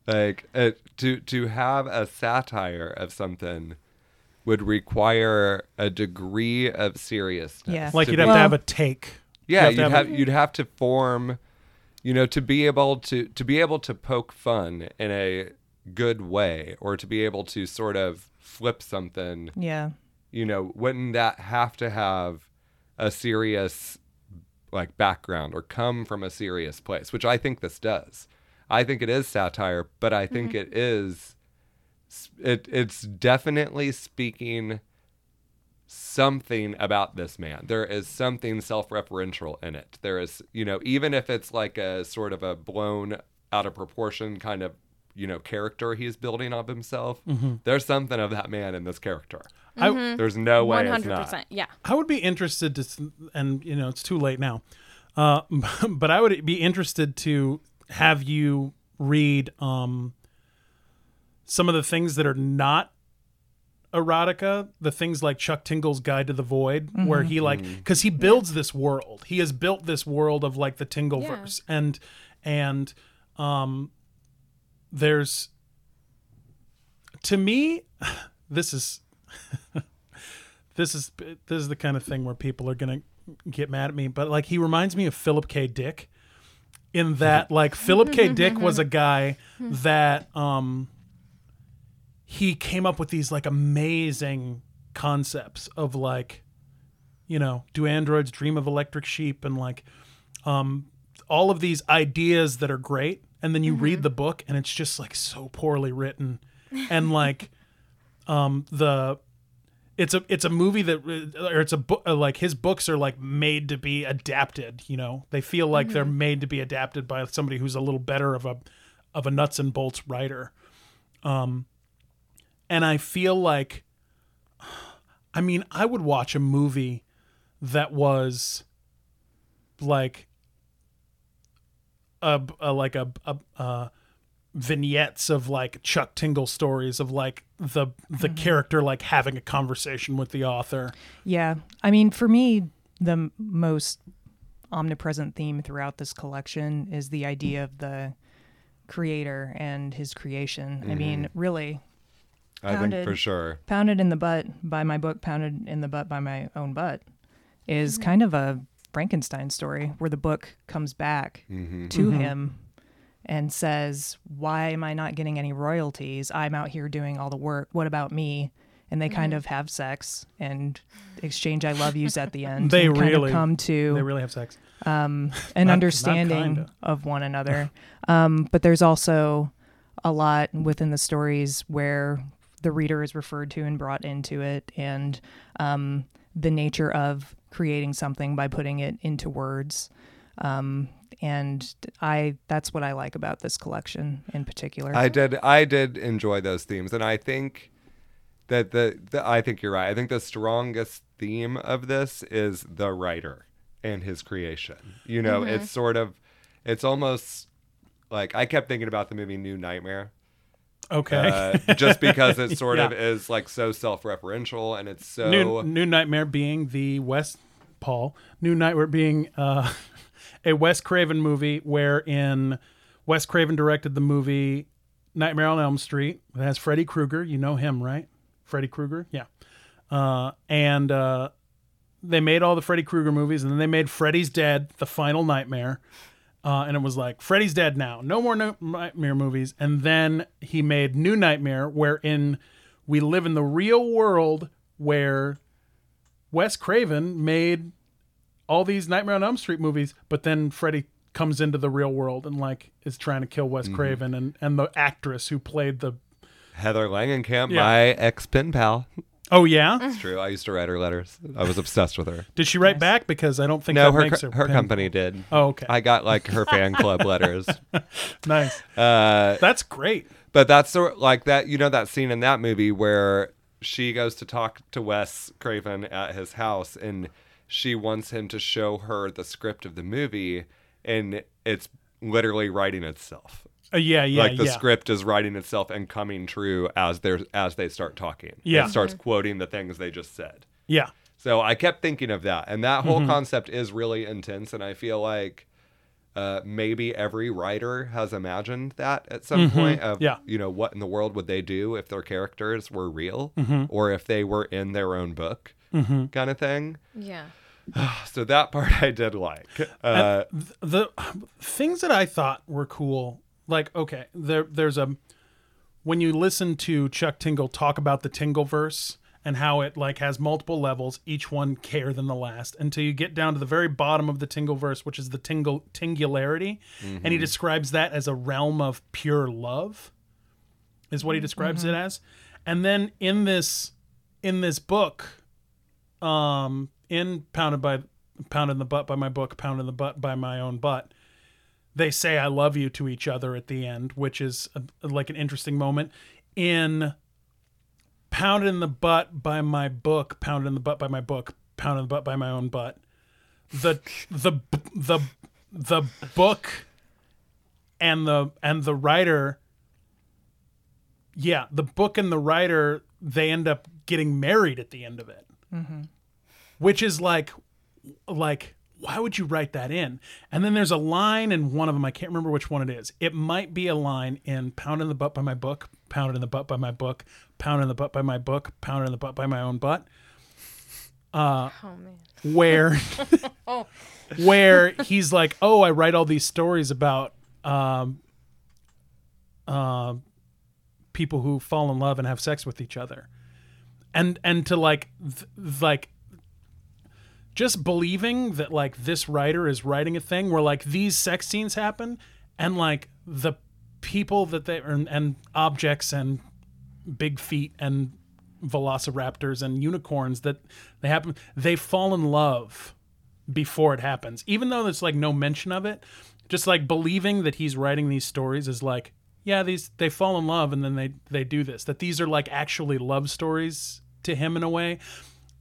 Like uh, to to have a satire of something would require a degree of seriousness. Yeah. like you'd be- have to have a take yeah, you you'd have have, to you'd have to form, you know, to be able to to be able to poke fun in a good way, or to be able to sort of flip something yeah. you know, wouldn't that have to have a serious like background or come from a serious place, which I think this does. I think it is satire, but I think Mm-hmm. it is it it's definitely speaking something about this man. There is something self-referential in it. There is, you know, even if it's like a sort of a blown out of proportion kind of you know character he's building of himself. Mm-hmm. There's something of that man in this character. I, There's no way One it's not. Yeah. I would be interested to, and you know, it's too late now. Uh, but I would be interested to have you read um, some of the things that are not erotica, the things like Chuck Tingle's Guide to the Void, where he like because he builds this world. He has built this world of like the Tingleverse, and and um, there's to me, this is this is this is the kind of thing where people are gonna get mad at me. But like he reminds me of Philip K. Dick in that like Philip K. Dick was a guy that um he came up with these like amazing concepts of like you know do androids dream of electric sheep and like um all of these ideas that are great and then you read the book and it's just like so poorly written. And like um the it's a it's a movie that or it's a book like his books are like made to be adapted you know? They feel like they're made to be adapted by somebody who's a little better of a of a nuts and bolts writer. Um and i feel like i mean i would watch a movie that was like a, a like a, a uh vignettes of like Chuck Tingle stories of like the the mm-hmm. character like having a conversation with the author. Yeah. I mean, for me, the m- most omnipresent theme throughout this collection is the idea of the creator and his creation. I mm-hmm. mean, really, I think for sure. Pounded in the Butt by my book, Pounded in the Butt by My Own Butt, is mm-hmm. kind of a Frankenstein story where the book comes back to him and says, Why am I not getting any royalties? I'm out here doing all the work. What about me? And they kind of have sex and exchange I love yous at the end. They and kind really- of come to They really have sex. an not understanding kinda. of one another. Um, but there's also a lot within the stories where the reader is referred to and brought into it, and um, the nature of creating something by putting it into words. Um, and I that's what I like about this collection in particular. I did I did enjoy those themes and I think that the, the I think you're right. I think the strongest theme of this is the writer and his creation. You know, it's sort of it's almost like I kept thinking about the movie New Nightmare. Okay. Uh, just because it sort of is like so self-referential and it's so New New Nightmare being the West Paul. New Nightmare being uh, a Wes Craven movie wherein Wes Craven directed the movie Nightmare on Elm Street. It has Freddy Krueger. You know him, right? Freddy Krueger. Yeah. Uh, and uh, they made all the Freddy Krueger movies, and then they made Freddy's Dead, the final nightmare. Uh, and it was like Freddy's dead now, no more no- nightmare movies. And then he made New Nightmare, wherein we live in the real world where Wes Craven made all these Nightmare on Elm Street movies, but then Freddy comes into the real world and like is trying to kill Wes Craven and and the actress who played the Heather Langenkamp, Yeah. my ex pen pal. Oh yeah, It's true. I used to write her letters. I was obsessed with her. did she write back? Because I don't think No, that her makes her her company did. Oh okay, I got like her fan club letters. nice. Uh, That's great. but that's sort of like that. You know that scene in that movie where she goes to talk to Wes Craven at his house, and she wants him to show her the script of the movie, and it's literally writing itself. Uh, yeah, yeah, like the yeah. script is writing itself and coming true as they are as they start talking. Yeah. it starts quoting the things they just said. Yeah, So I kept thinking of that, and that whole Mm-hmm. concept is really intense, and I feel like uh, maybe every writer has imagined that at some point of Mm-hmm. Yeah. you know what in the world would they do if their characters were real Mm-hmm. or if they were in their own book kind of thing. Yeah. So that part I did like. Uh, the things that I thought were cool, like okay, there there's a when you listen to Chuck Tingle talk about the Tingleverse and how it like has multiple levels, each one care than the last, until you get down to the very bottom of the Tingleverse, which is the Tingle Tingularity, and he mm-hmm. describes that as a realm of pure love, is what he describes it mm-hmm. as, and then in this in this book, um, in pounded by pounded in the butt by my book, pounded in the butt by my own butt they say I love you to each other at the end, which is a, like an interesting moment. In Pounded in the Butt by my book, Pounded in the Butt by my book, Pounded in the Butt by my own butt. The the the the book and the and the writer yeah, the book and the writer they end up getting married at the end of it, mm-hmm. which is like, like why would you write that in? And then there's a line in one of them. I can't remember which one it is. It might be a line in "Pound in the Butt by my book," "Pound in the Butt by my book," "Pound in the Butt by my book," "Pound in the Butt by my own butt," Oh man. where where he's like, "Oh, I write all these stories about um, uh, people who fall in love and have sex with each other," and and to like th- like just believing that like this writer is writing a thing where like these sex scenes happen and like the people that they and, and objects and big feet and velociraptors and unicorns that they happen they fall in love before it happens. Even though there's like no mention of it just like believing that he's writing these stories is like yeah these they fall in love and then they they do this. That these are like actually love stories to him in a way.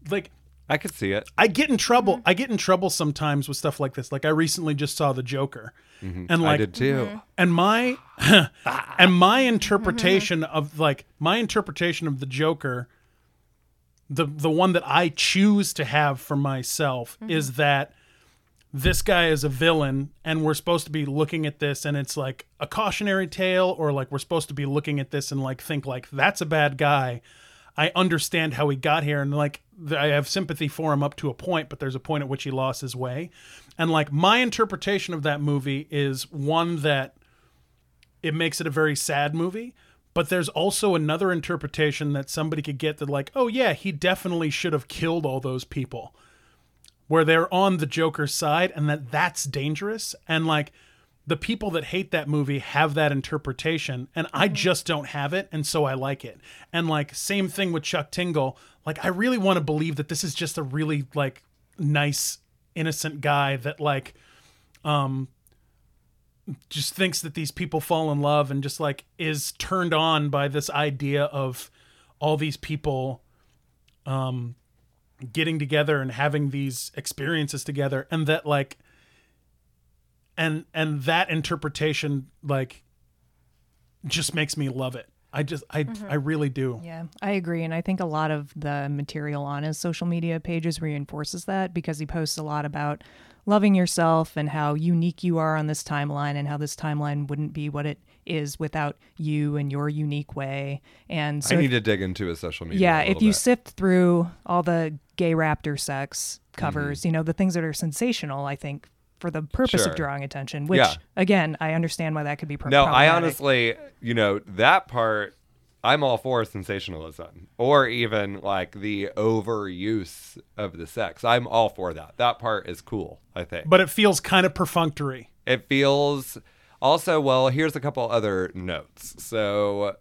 Like I could see it. I get in trouble. Mm. I get in trouble sometimes with stuff like this. Like I recently just saw the Joker, mm-hmm. and I like did too. Mm-hmm. and my and my interpretation mm-hmm. of like my interpretation of the Joker, the the one that I choose to have for myself is that this guy is a villain and we're supposed to be looking at this and it's like a cautionary tale or like we're supposed to be looking at this and like think like that's a bad guy i understand how he got here and like i have sympathy for him up to a point but there's a point at which he lost his way. And like my interpretation of that movie is one that it makes it a very sad movie but there's also another interpretation that somebody could get that like oh yeah he definitely should have killed all those people where they're on the Joker's side and that that's dangerous. And like the people that hate that movie have that interpretation and I just don't have it and so I like it. And like same thing with Chuck Tingle, like I really want to believe that this is just a really like nice innocent guy that like um just thinks that these people fall in love and just like is turned on by this idea of all these people um getting together and having these experiences together and that like and and that interpretation like just makes me love it i just i i really do Yeah, I agree. And I think a lot of the material on his social media pages reinforces that because he posts a lot about loving yourself and how unique you are on this timeline and how this timeline wouldn't be what it is without you and your unique way. And so I if- need to dig into his social media. yeah, a if you bit. sift through all the gay raptor sex covers, Mm-hmm. you know, the things that are sensational, I think for the purpose Sure. of drawing attention, which Yeah. again, I understand why that could be pro- No, I honestly, you know, that part I'm all for sensationalism or even like the overuse of the sex. I'm all for that. That part is cool, I think. but it feels kind of perfunctory it feels also well, here's a couple other notes. So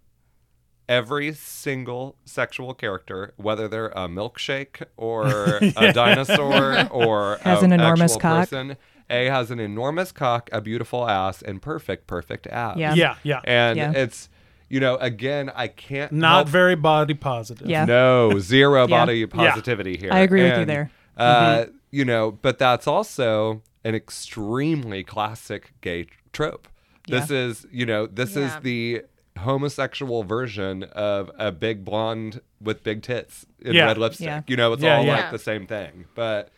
every single sexual character, whether they're a milkshake or a dinosaur or Has a an enormous cock. person, A has an enormous cock, a beautiful ass, and perfect, perfect abs. Yeah. yeah yeah And Yeah. it's, you know, again, I can't not help- very body positive Yeah. no zero Yeah. body positivity here. I agree with you there. Uh, You know, but that's also an extremely classic gay trope. This is, you know, this is the homosexual version of a big blonde with big tits in Yeah. red lipstick. Yeah. You know, it's Yeah, all yeah. like the same thing. But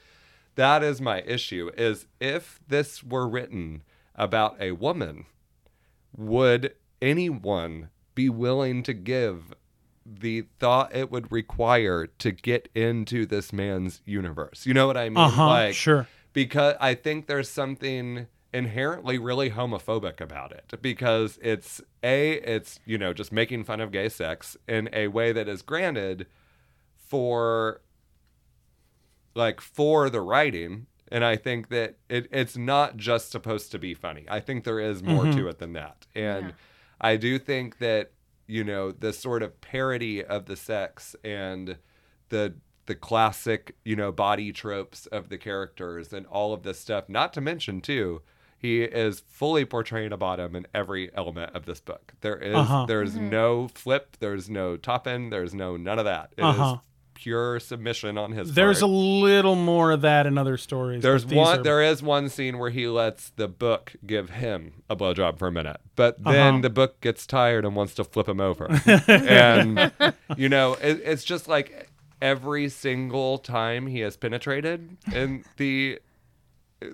that is my issue is if this were written about a woman, would anyone be willing to give the thought it would require to get into this man's universe? You know what I mean? uh-huh sure Because I think there's something inherently really homophobic about it because it's a it's you know just making fun of gay sex in a way that is granted for like for the writing and i think that it, it's not just supposed to be funny i think there is more to it than that and Yeah. i do think that you know the sort of parody of the sex and the the classic you know body tropes of the characters and all of this stuff not to mention too he is fully portraying a bottom in every element of this book. There is- Uh-huh. there's no flip, there's no top end, there's no none of that. It is Uh-huh. Pure submission on his There's a little more of that in other stories. There's one. are- There is one scene where he lets the book give him a blowjob for a minute, but then Uh-huh. the book gets tired and wants to flip him over. and you know, it, it's just like every single time he has penetrated in the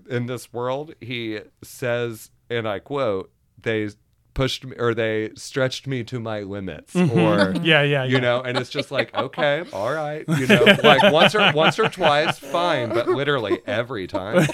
in this world, he says, and I quote, "They pushed me or they stretched me to my limits," or yeah, yeah, you yeah. know and it's just like okay all right you know like once or once or twice fine but literally every time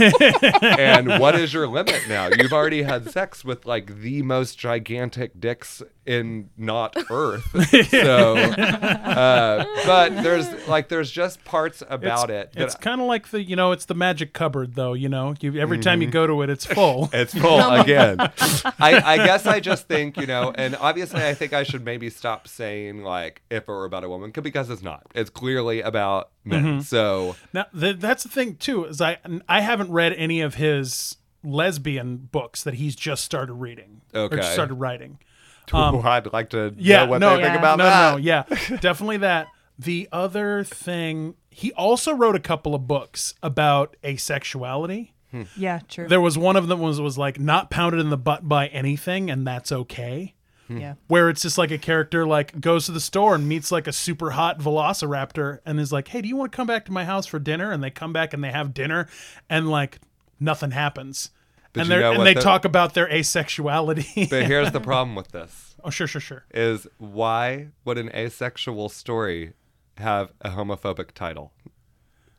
and what is your limit now you've already had sex with like the most gigantic dicks in not earth so uh, but there's like there's just parts about it It's kind of like the you know it's the magic cupboard though you know you every time Mm-hmm. you go to it it's full. It's full again. I, I guess I just think, you know, and obviously I think I should maybe stop saying like if it were about a woman because it's not. It's clearly about men. Mm-hmm. So Now th- that's the thing too is I I haven't read any of his lesbian books that he's just started reading or Okay. just started writing. I'd like to Um, Yeah, know what no, they think about no, that. no, yeah, definitely that. The other thing, he also wrote a couple of books about asexuality. Hmm. Yeah, true. There was one of them was was like not pounded in the butt by anything, and that's okay. Hmm. yeah. Where it's just like a character like goes to the store and meets like a super hot velociraptor and is like, "Hey, do you want to come back to my house for dinner?" And they come back and they have dinner, and like nothing happens. But and they and they the- talk about their asexuality. But here's the problem with this oh, sure, sure, sure. is why would an asexual story have a homophobic title?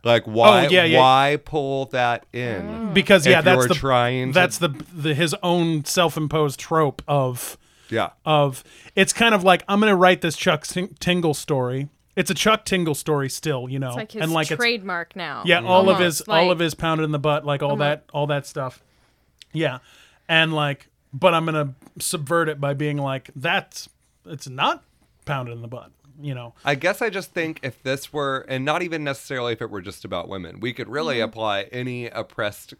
Like oh, why Oh, yeah, yeah. why pull that in? Mm. Because If yeah, that's you're the trying to- that's the the his own self-imposed trope of Yeah. of it's kind of like I'm going to write this Chuck Tingle story. It's a Chuck Tingle story still, you know, It's like his and like it's trademark now. yeah, all of his Almost, all of his pounded in the butt, like all that all that stuff. Yeah, and like, but I'm gonna subvert it by being like that's it's not pounded in the butt, you know. I guess I just think if this were, and not even necessarily if it were just about women, we could really Mm-hmm. apply any oppressed,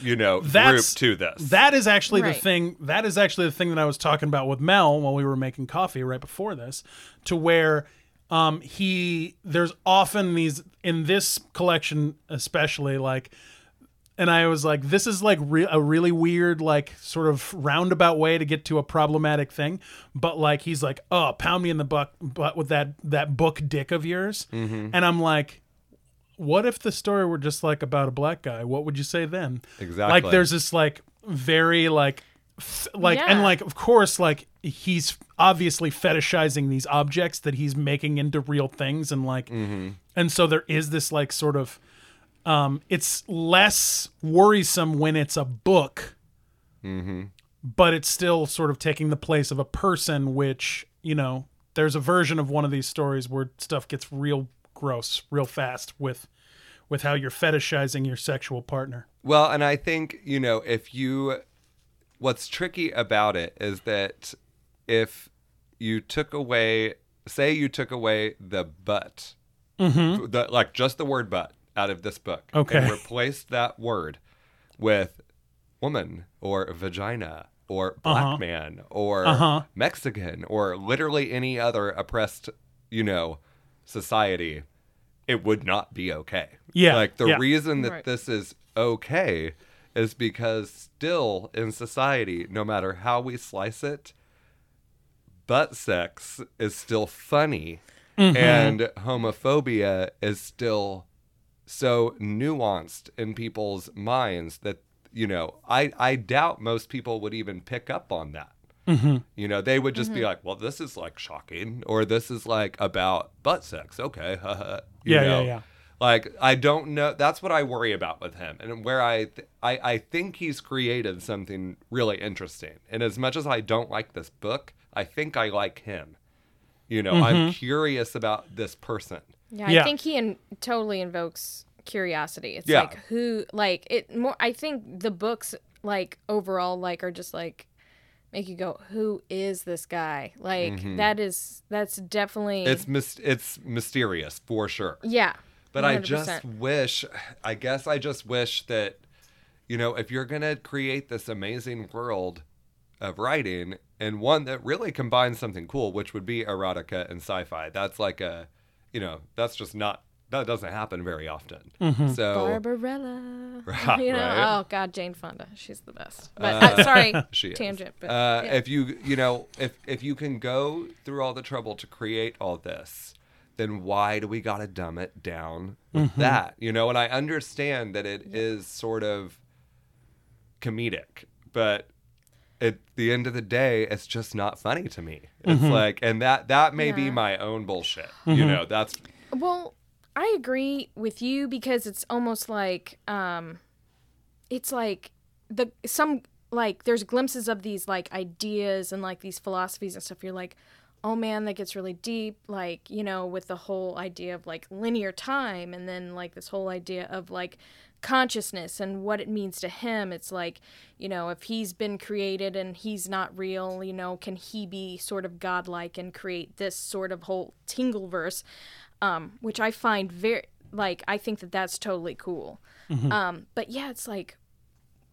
you know, That's- group to this. That is actually the thing. That is actually the thing that I was talking about with Mel while we were making coffee right before this, to where um, he there's often these in this collection especially like. And I was like, this is like re- a really weird, like sort of roundabout way to get to a problematic thing. But like, he's like, oh, pound me in the butt, butt with that that book dick of yours. Mm-hmm. And I'm like, what if the story were just like about a black guy? What would you say then? Exactly. Like there's this like very like f- like and like of course like he's obviously fetishizing these objects that he's making into real things and like Mm-hmm. and so there is this like sort of um it's less worrisome when it's a book Mm-hmm. but it's still sort of taking the place of a person which you know there's a version of one of these stories where stuff gets real gross real fast with with how you're fetishizing your sexual partner Well, and I think, you know, if you, what's tricky about it is that if you took away, say you took away the but, the, like just the word but out of this book. Okay. and replaced that word with woman or vagina or black Uh-huh. man or Uh-huh. Mexican or literally any other oppressed, you know, society, it would not be okay. Yeah, Like the yeah. reason that Right. this is okay is because still in society, no matter how we slice it, butt sex is still funny Mm-hmm. and homophobia is still so nuanced in people's minds that you know I, I doubt most people would even pick up on that Mm-hmm. you know they would just be like well this is like shocking or this is like about butt sex okay haha," you Yeah, yeah, know? yeah. like i don't know that's what i worry about with him and where i th- I, I think he's created something really interesting and as much as i don't like this book i think i like him you know i'm curious about this person Yeah, Yeah. I think he in, totally invokes curiosity. It's Yeah. like who, like it more. I think the books, like overall, like are just like make you go, who is this guy? Like mm-hmm. that is that's definitely it's mis- it's mysterious for sure yeah. But I 100%. just wish, I guess I just wish that, you know, if you're going to create this amazing world of writing and one that really combines something cool, which would be erotica and sci fi, that's like a, you know, that's just not, that doesn't happen very often. So, Barbarella. Right, you know, right. oh god, Jane Fonda, she's the best. But uh, sorry, she tangent. But uh, yeah. if you you know if if you can go through all the trouble to create all this then why do we gotta dumb it down with that you know and i understand that it is sort of comedic but at the end of the day it's just not funny to me. It's like and that that may be my own bullshit you know that's Well, I agree with you because it's almost like um it's like the some like there's glimpses of these like ideas and like these philosophies and stuff. You're like oh man that gets really deep like you know with the whole idea of like linear time and then like this whole idea of like consciousness and what it means to him it's like you know if he's been created and he's not real you know can he be sort of godlike and create this sort of whole tingleverse um, which I find very like I think that that's totally cool. Um, but yeah, it's like,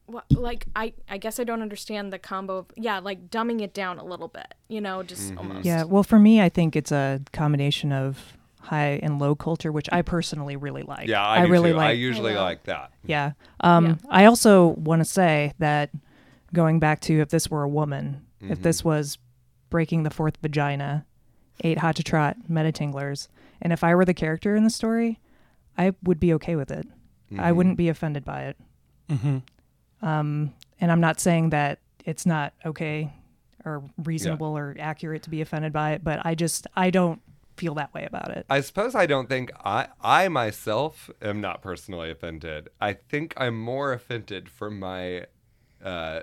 what? Like I I guess I don't understand the combo of yeah, like dumbing it down a little bit, you know, just almost. Yeah, well, for me, I think it's a combination of high and low culture, which I personally really like. yeah i, do really too. i usually know. like that yeah. Um, Yeah. I also want to say that going back to if this were a woman, Mm-hmm. if this was breaking the fourth vagina, eight hot to trot meta tinglers, and if I were the character in the story, I would be okay with it. Mm-hmm. I wouldn't be offended by it. Um, and I'm not saying that it's not okay or reasonable or accurate to be offended by it, but I just I don't feel that way about it. I suppose I don't think I I myself am not personally offended. I think I'm more offended for my uh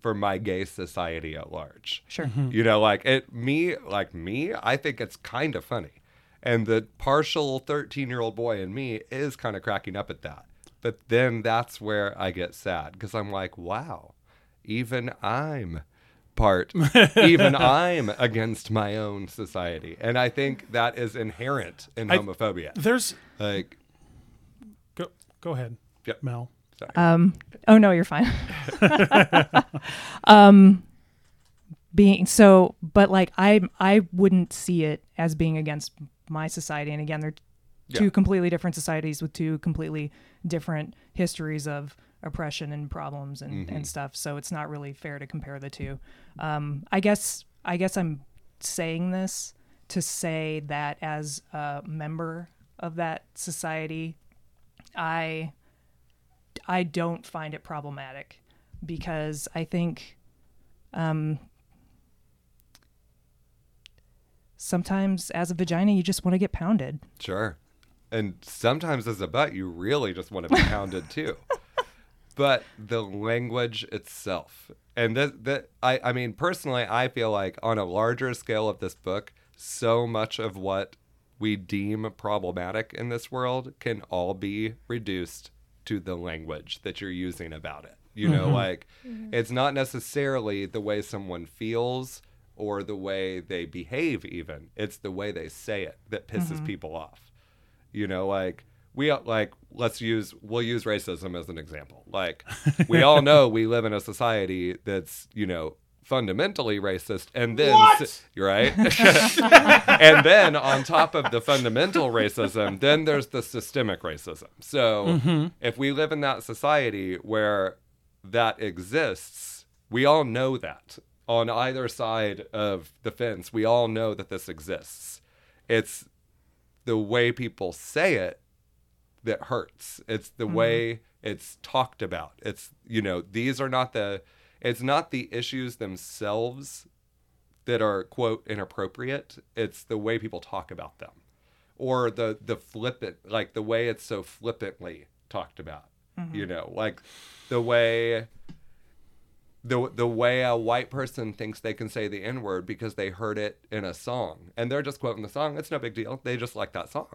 for my gay society at large. Sure. You know, like it me like me, I think it's kind of funny. And the partial 13-year-old boy in me is kind of cracking up at that. But then that's where I get sad because I'm like, wow, even I'm part, even I'm against my own society. And I think that is inherent in I- homophobia. There's Like, go go ahead, Yep. Mel. sorry. Um, oh no, you're fine. um, being so, but like I, I wouldn't see it as being against my society. And again, they're two completely different societies with two completely different histories of oppression and problems and, Mm-hmm. and stuff. So it's not really fair to compare the two. Um, I guess, I guess I'm saying this to say that as a member of that society, I I don't find it problematic because I think um, sometimes as a vagina you just want to get pounded. Sure. And sometimes as a butt, you really just want to be pounded too. But the language itself, and that, that I, I mean, personally, I feel like on a larger scale of this book, so much of what we deem problematic in this world can all be reduced to the language that you're using about it. You know, mm-hmm. like mm-hmm. it's not necessarily the way someone feels or the way they behave, even. It's the way they say it that pisses mm-hmm. people off. You know, like we like let's use we'll use racism as an example. Like we all know we live in a society that's you know fundamentally racist, and then you're right, and then on top of the fundamental racism, then there's the systemic racism. So mm-hmm. if we live in that society where that exists, we all know that on either side of the fence, we all know that this exists. It's the way people say it that hurts. It's the mm-hmm. way it's talked about. It's, you know, these are not the, it's not the issues themselves that are, quote, inappropriate. It's the way people talk about them or the, the flippant, like the way it's so flippantly talked about, you mm-hmm. know, like the way, the the way a white person thinks they can say the N word because they heard it in a song and they're just quoting the song. It's no big deal. They just like that song.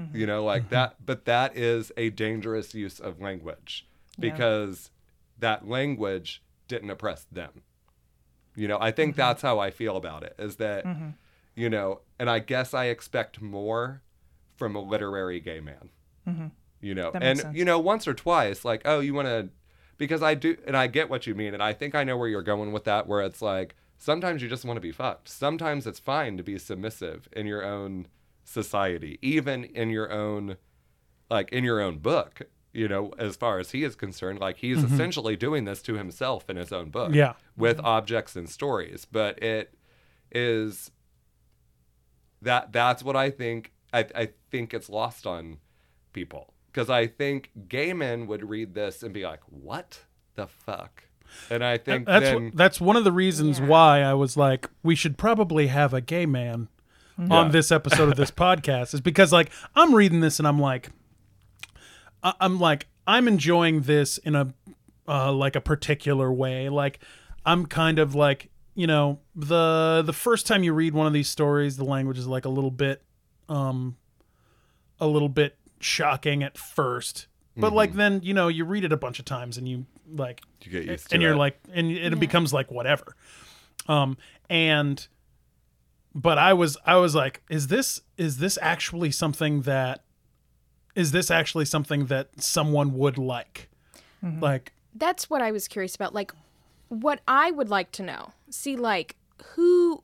Mm-hmm. You know, like mm-hmm. that. But that is a dangerous use of language Yeah. because that language didn't oppress them. You know, I think mm-hmm. that's how I feel about it is that, you know, and I guess I expect more from a literary gay man. You know, and sense. you know, once or twice, like, oh, you want to because I do, and I get what you mean, and I think I know where you're going with that. Where it's like sometimes you just want to be fucked. Sometimes it's fine to be submissive in your own society, even in your own, like in your own book. You know, as far as he is concerned, like he's mm-hmm. essentially doing this to himself in his own book Yeah. with objects and stories but it is that that's what i think i, I think it's lost on people because i think gay men would read this and be like what the fuck and i think that's then wh- that's one of the reasons Yeah. why I was like, we should probably have a gay man on Yeah. this episode of this podcast, is because like I'm reading this and I'm like, I- I'm like I'm enjoying this in a uh, like a particular way. Like I'm kind of like you know the the first time you read one of these stories, the language is like a little bit um a little bit shocking at first. But like then, you know, you read it a bunch of times and you like you get used to it. and you're it. like and it becomes like whatever um and but i was i was like is this is this actually something that is this actually something that someone would like like That's what I was curious about. Like, what I would like to know. See, like, who,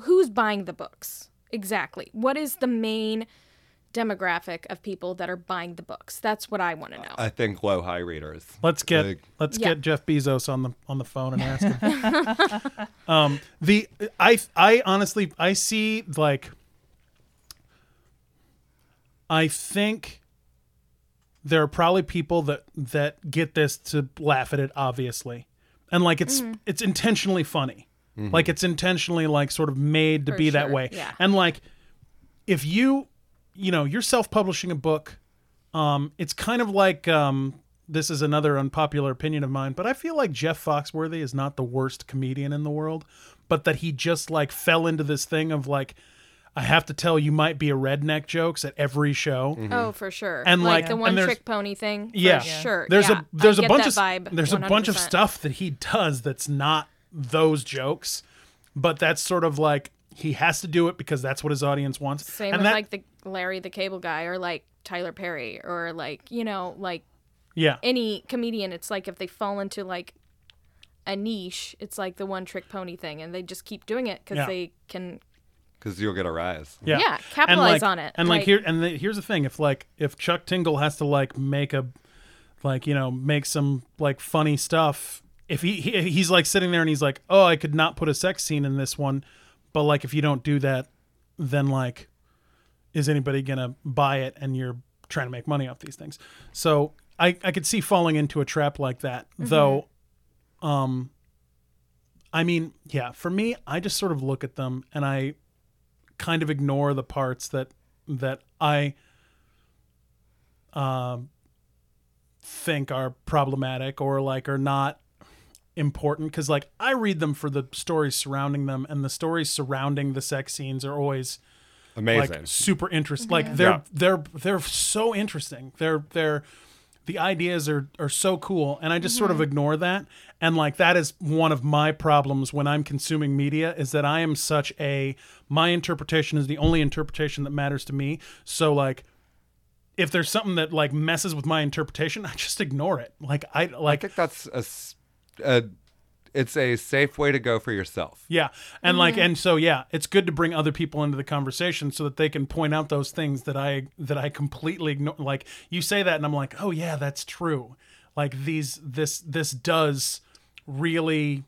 who's buying the books exactly? What is the main demographic of people that are buying the books? That's what I want to know. i think low high readers let's get Like- let's Yeah. get jeff bezos on the on the phone and ask him um the i i honestly i see like i think there are probably people that that get this to laugh at it obviously and like it's Mm-hmm. it's intentionally funny like it's intentionally like sort of made to For be that way yeah. and like if you you know you're self-publishing a book um it's kind of like um this is another unpopular opinion of mine but i feel like jeff foxworthy is not the worst comedian in the world but that he just like fell into this thing of like i have to tell you might be a redneck jokes at every show Oh, for sure. And, like, like- the one trick pony thing. For yeah sure. there's yeah, a there's I a bunch of vibe. there's a bunch of stuff that he does that's not those jokes but that's sort of like he has to do it because that's what his audience wants Same and with that, like the Larry the Cable Guy or like Tyler Perry or like you know like yeah any comedian. It's like if they fall into like a niche, it's like the one trick pony thing, and they just keep doing it because Yeah. they can. because you'll get a rise yeah, Yeah, capitalize like- on it. And like, Like- here, and the, here's the thing: if like if Chuck Tingle has to like make a, like you know, make some like funny stuff, if he, he he's like sitting there and he's like, oh, I could not put a sex scene in this one, but like if you don't do that, then like, is anybody gonna buy it? And you're trying to make money off these things. So I I could see falling into a trap like that, though. Um. I mean, yeah, for me, I just sort of look at them and I kind of ignore the parts that that I um think are problematic or like are not important because like I read them for the stories surrounding them and the stories surrounding the sex scenes are always amazing. like super interesting like they're Yeah. they're they're so interesting. They're they're the ideas are are so cool and i just sort of mm-hmm. ignore that and like that is one of my problems when i'm consuming media is that i am such a my interpretation is the only interpretation that matters to me so like if there's something that like messes with my interpretation i just ignore it. Like i like i like think that's a, s- a- it's a safe way to go for yourself Yeah. And like and so yeah, it's good to bring other people into the conversation so that they can point out those things that I that I completely ignore like you say that and I'm like, "Oh yeah, that's true." Like these this this does really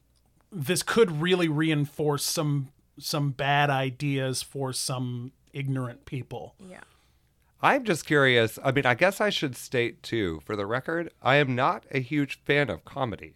this could really reinforce some some bad ideas for some ignorant people. Yeah. I'm just curious. I mean, I guess I should state too, for the record, I am not a huge fan of comedy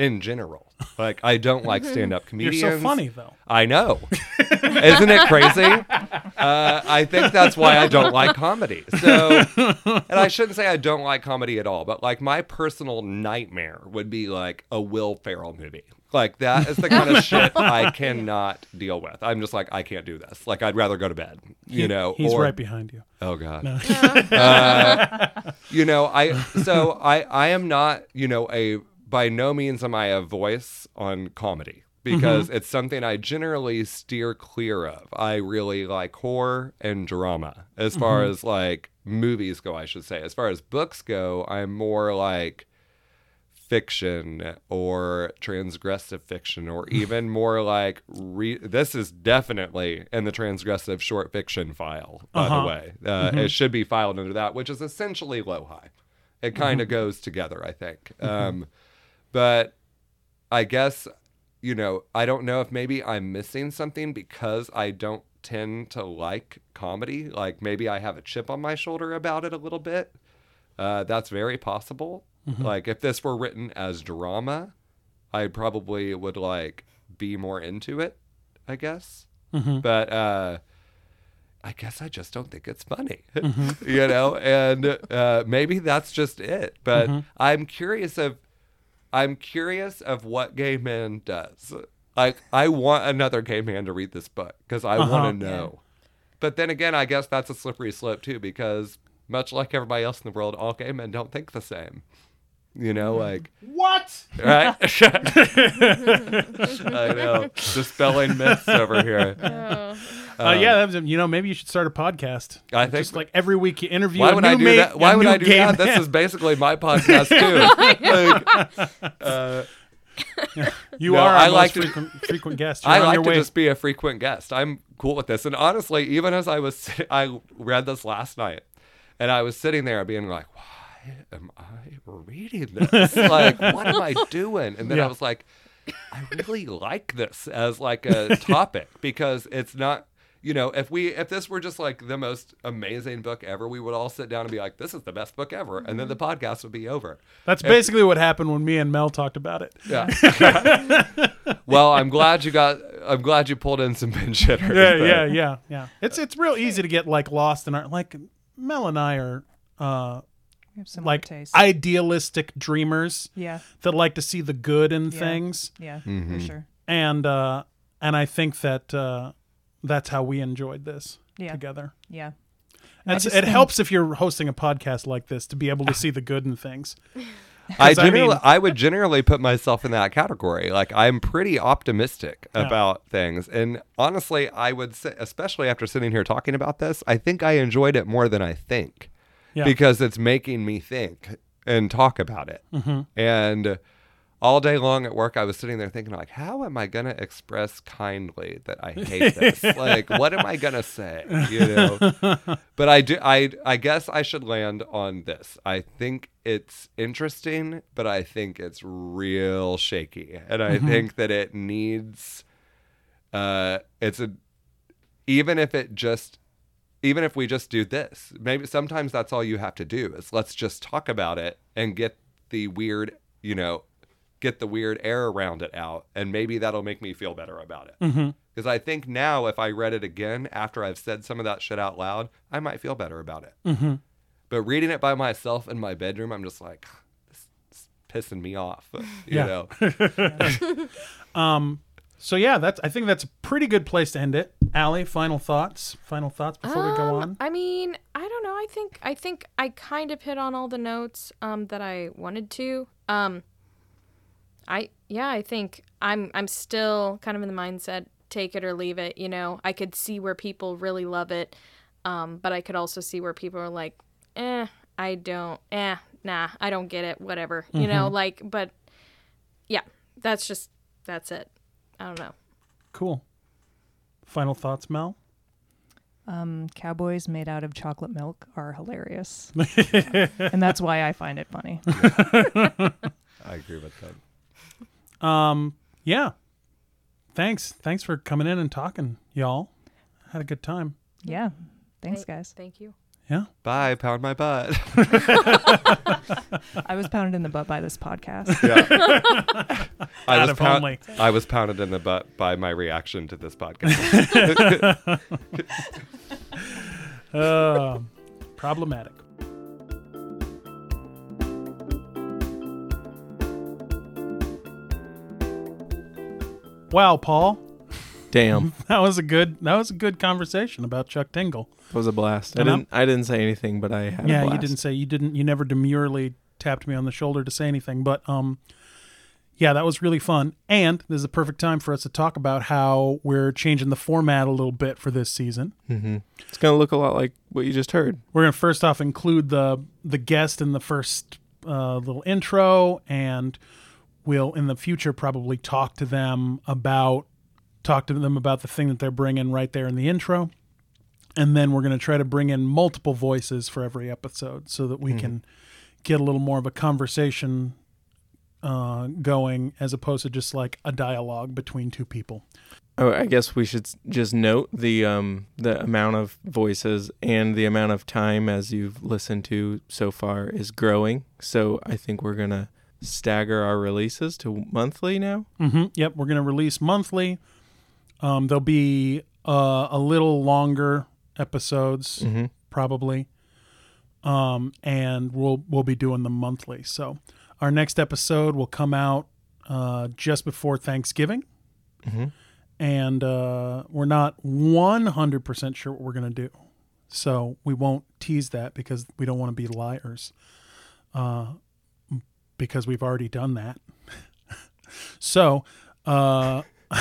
in general. Like, I don't like stand up comedians. You're so funny though. I know. Isn't it crazy? Uh, I think that's why I don't like comedy. So, and I shouldn't say I don't like comedy at all, but like my personal nightmare would be like a Will Ferrell movie. Like that is the kind of shit I cannot deal with. I'm just like I can't do this. Like I'd rather go to bed. You know, He's or- right behind you. Oh God. Uh, you know, I so I I am not you know a by no means am I a voice on comedy because it's something I generally steer clear of. I really like horror and drama as far as like movies go. I should say. As far as books go, I'm more like fiction or transgressive fiction or even more like re- this is definitely in the transgressive short fiction file by Uh-huh. the way uh, it should be filed under that which is essentially low high it kind of goes together i think um, but i guess you know i don't know if maybe i'm missing something because i don't tend to like comedy like maybe i have a chip on my shoulder about it a little bit uh, that's very possible. Like if this were written as drama, I probably would like be more into it. I guess, but uh, I guess I just don't think it's funny. you know, and uh, maybe that's just it. But I'm curious of, I'm curious of what gay man does. Like I want another gay man to read this book because I Uh-huh. want to know. But then again, I guess that's a slippery slope too, because much like everybody else in the world, all gay men don't think the same. You know, like What? right? I know, dispelling myths over here. Oh. Uh, yeah, that was, you know, maybe you should start a podcast. I think- just like every week you interview. Why a would new I do mate, that? Why would I do gay that? This is basically my podcast too. Like, uh, you No, are our I most like to- frequent, frequent guest. You're I like to way. just be a frequent guest. I'm cool with this. And honestly, even as I was, sit- I read this last night, and I was sitting there being like, "Why am I reading this? like, what am I doing?" And then Yeah. I was like, "I really like this as like a topic because it's not." You know, if we if this were just like the most amazing book ever, we would all sit down and be like, "This is the best book ever," and then the podcast would be over. That's basically what happened when me and Mel talked about it. Yeah. well, I'm glad you got. I'm glad you pulled in some pinch hitters. Yeah, but- yeah, yeah, yeah. It's it's real easy to get like lost in our like Mel and I are uh We like taste. idealistic dreamers yeah, that like to see the good in Yeah. things. yeah, Mm-hmm. for sure. And uh and I think that uh that's how we enjoyed this Yeah. together. Yeah. I It's, it think- helps if you're hosting a podcast like this to be able to see the good in things. I 'Cause I generally, mean- I would generally put myself in that category. Like I'm pretty optimistic Yeah. about things, and honestly, I would say, especially after sitting here talking about this, I think I enjoyed it more than I think Yeah. because it's making me think and talk about it. Mm-hmm. And all day long at work, I was sitting there thinking, like, how am I gonna express kindly that I hate this? like, what am I gonna say? You know. But I do. I I guess I should land on this. I think it's interesting, but I think it's real shaky, and I think that it needs. Uh, it's a even if it just even if we just do this maybe sometimes that's all you have to do is let's just talk about it and get the weird you know get the weird air around it out and maybe that'll make me feel better about it Mhm. because i think now if i read it again after i've said some of that shit out loud i might feel better about it Mhm. but reading it by myself in my bedroom i'm just like this is pissing me off you Yeah. know Um so yeah, that's I think that's a pretty good place to end it. Allie, final thoughts? Final thoughts before we go Um, on? I mean, I don't know. I think I think I kind of hit on all the notes um, that I wanted to. Um, I yeah, I think I'm I'm still kind of in the mindset take it or leave it. You know, I could see where people really love it, um, but I could also see where people are like, eh, I don't, eh, nah, I don't get it. Whatever, you know, like, but yeah, that's just that's it. I don't know. Cool. Final thoughts, Mel? Um, cowboys made out of chocolate milk are hilarious, and that's why I find it funny. i agree with that Um, yeah. Thanks. Thanks for coming in and talking, y'all. Had a good time. Yeah, thanks, Thank- guys. Thank you. Yeah. bye pound my butt I was pounded in the butt by this podcast. Yeah. I God, was if pound- only. I was pounded in the butt by my reaction to this podcast. Uh, problematic. Wow, Paul. Damn, That was a good that was a good conversation about Chuck Tingle. it was a blast. I And didn't. I didn't say anything, but I had. a yeah, you blast. didn't say you didn't you never demurely tapped me on the shoulder to say anything, but um yeah, that was really fun. And this is a perfect time for us to talk about how we're changing the format a little bit for this season. Mm-hmm. It's gonna look a lot like what you just heard. We're going to first off include the the guest in the first uh, little intro, and we'll in the future probably talk to them about talk to them about the thing that they're bringing right there in the intro, and then we're going to try to bring in multiple voices for every episode so that we can get a little more of a conversation uh, going as opposed to just like a dialogue between two people. Oh, I guess we should just note the um the amount of voices and the amount of time as you've listened to so far is growing. So I think we're gonna stagger our releases to monthly now. hmm Yep, we're going to release monthly. Um, there'll be uh, a little longer episodes, Mm-hmm. probably, um, and we'll we'll be doing them monthly. So our next episode will come out uh, just before Thanksgiving, Mm-hmm. and uh, we're not one hundred percent sure what we're going to do. So we won't tease that because we don't want to be liars. Uh, because we've already done that. so, uh,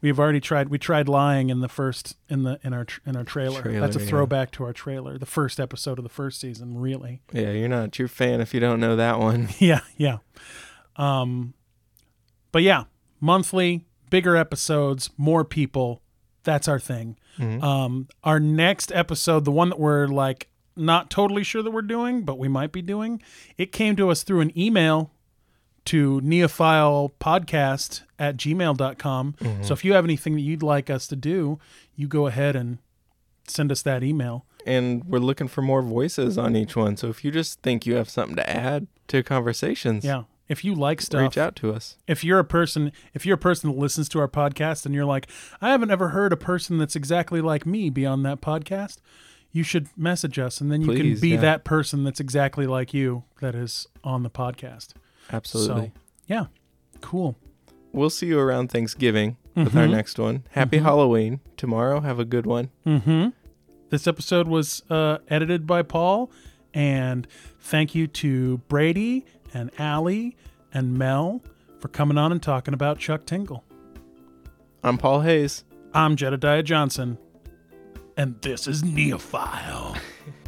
we've already tried. We tried lying in the first in the in our in our trailer. Trailer, That's a yeah. throwback to our trailer, the first episode of the first season. Really, Yeah, you're not a true fan if you don't know that one. yeah, yeah. Um, but yeah, monthly, bigger episodes, more people. That's our thing. Mhm. Um, our next episode, the one that we're like not totally sure that we're doing, but we might be doing, it came to us through an email to neophilepodcast at gmail.com. Mm-hmm. So if you have anything that you'd like us to do, you go ahead and send us that email. and we're looking for more voices on each one. So if you just think you have something to add to conversations, Yeah. If you like stuff, reach out to us. if you're a person if you're a person that listens to our podcast and you're like i haven't ever heard a person that's exactly like me be on that podcast you should message us and then you Please, can be yeah. that person that's exactly like you that is on the podcast Absolutely. so yeah cool We'll see you around Thanksgiving with our Mhm. next one. Happy Mhm. Halloween tomorrow. Have a good one. mm-hmm this episode was uh, edited by paul and thank you to brady and Allie and mel for coming on and talking about chuck tingle I'm Paul Hayes. i'm jedediah johnson and this is neophile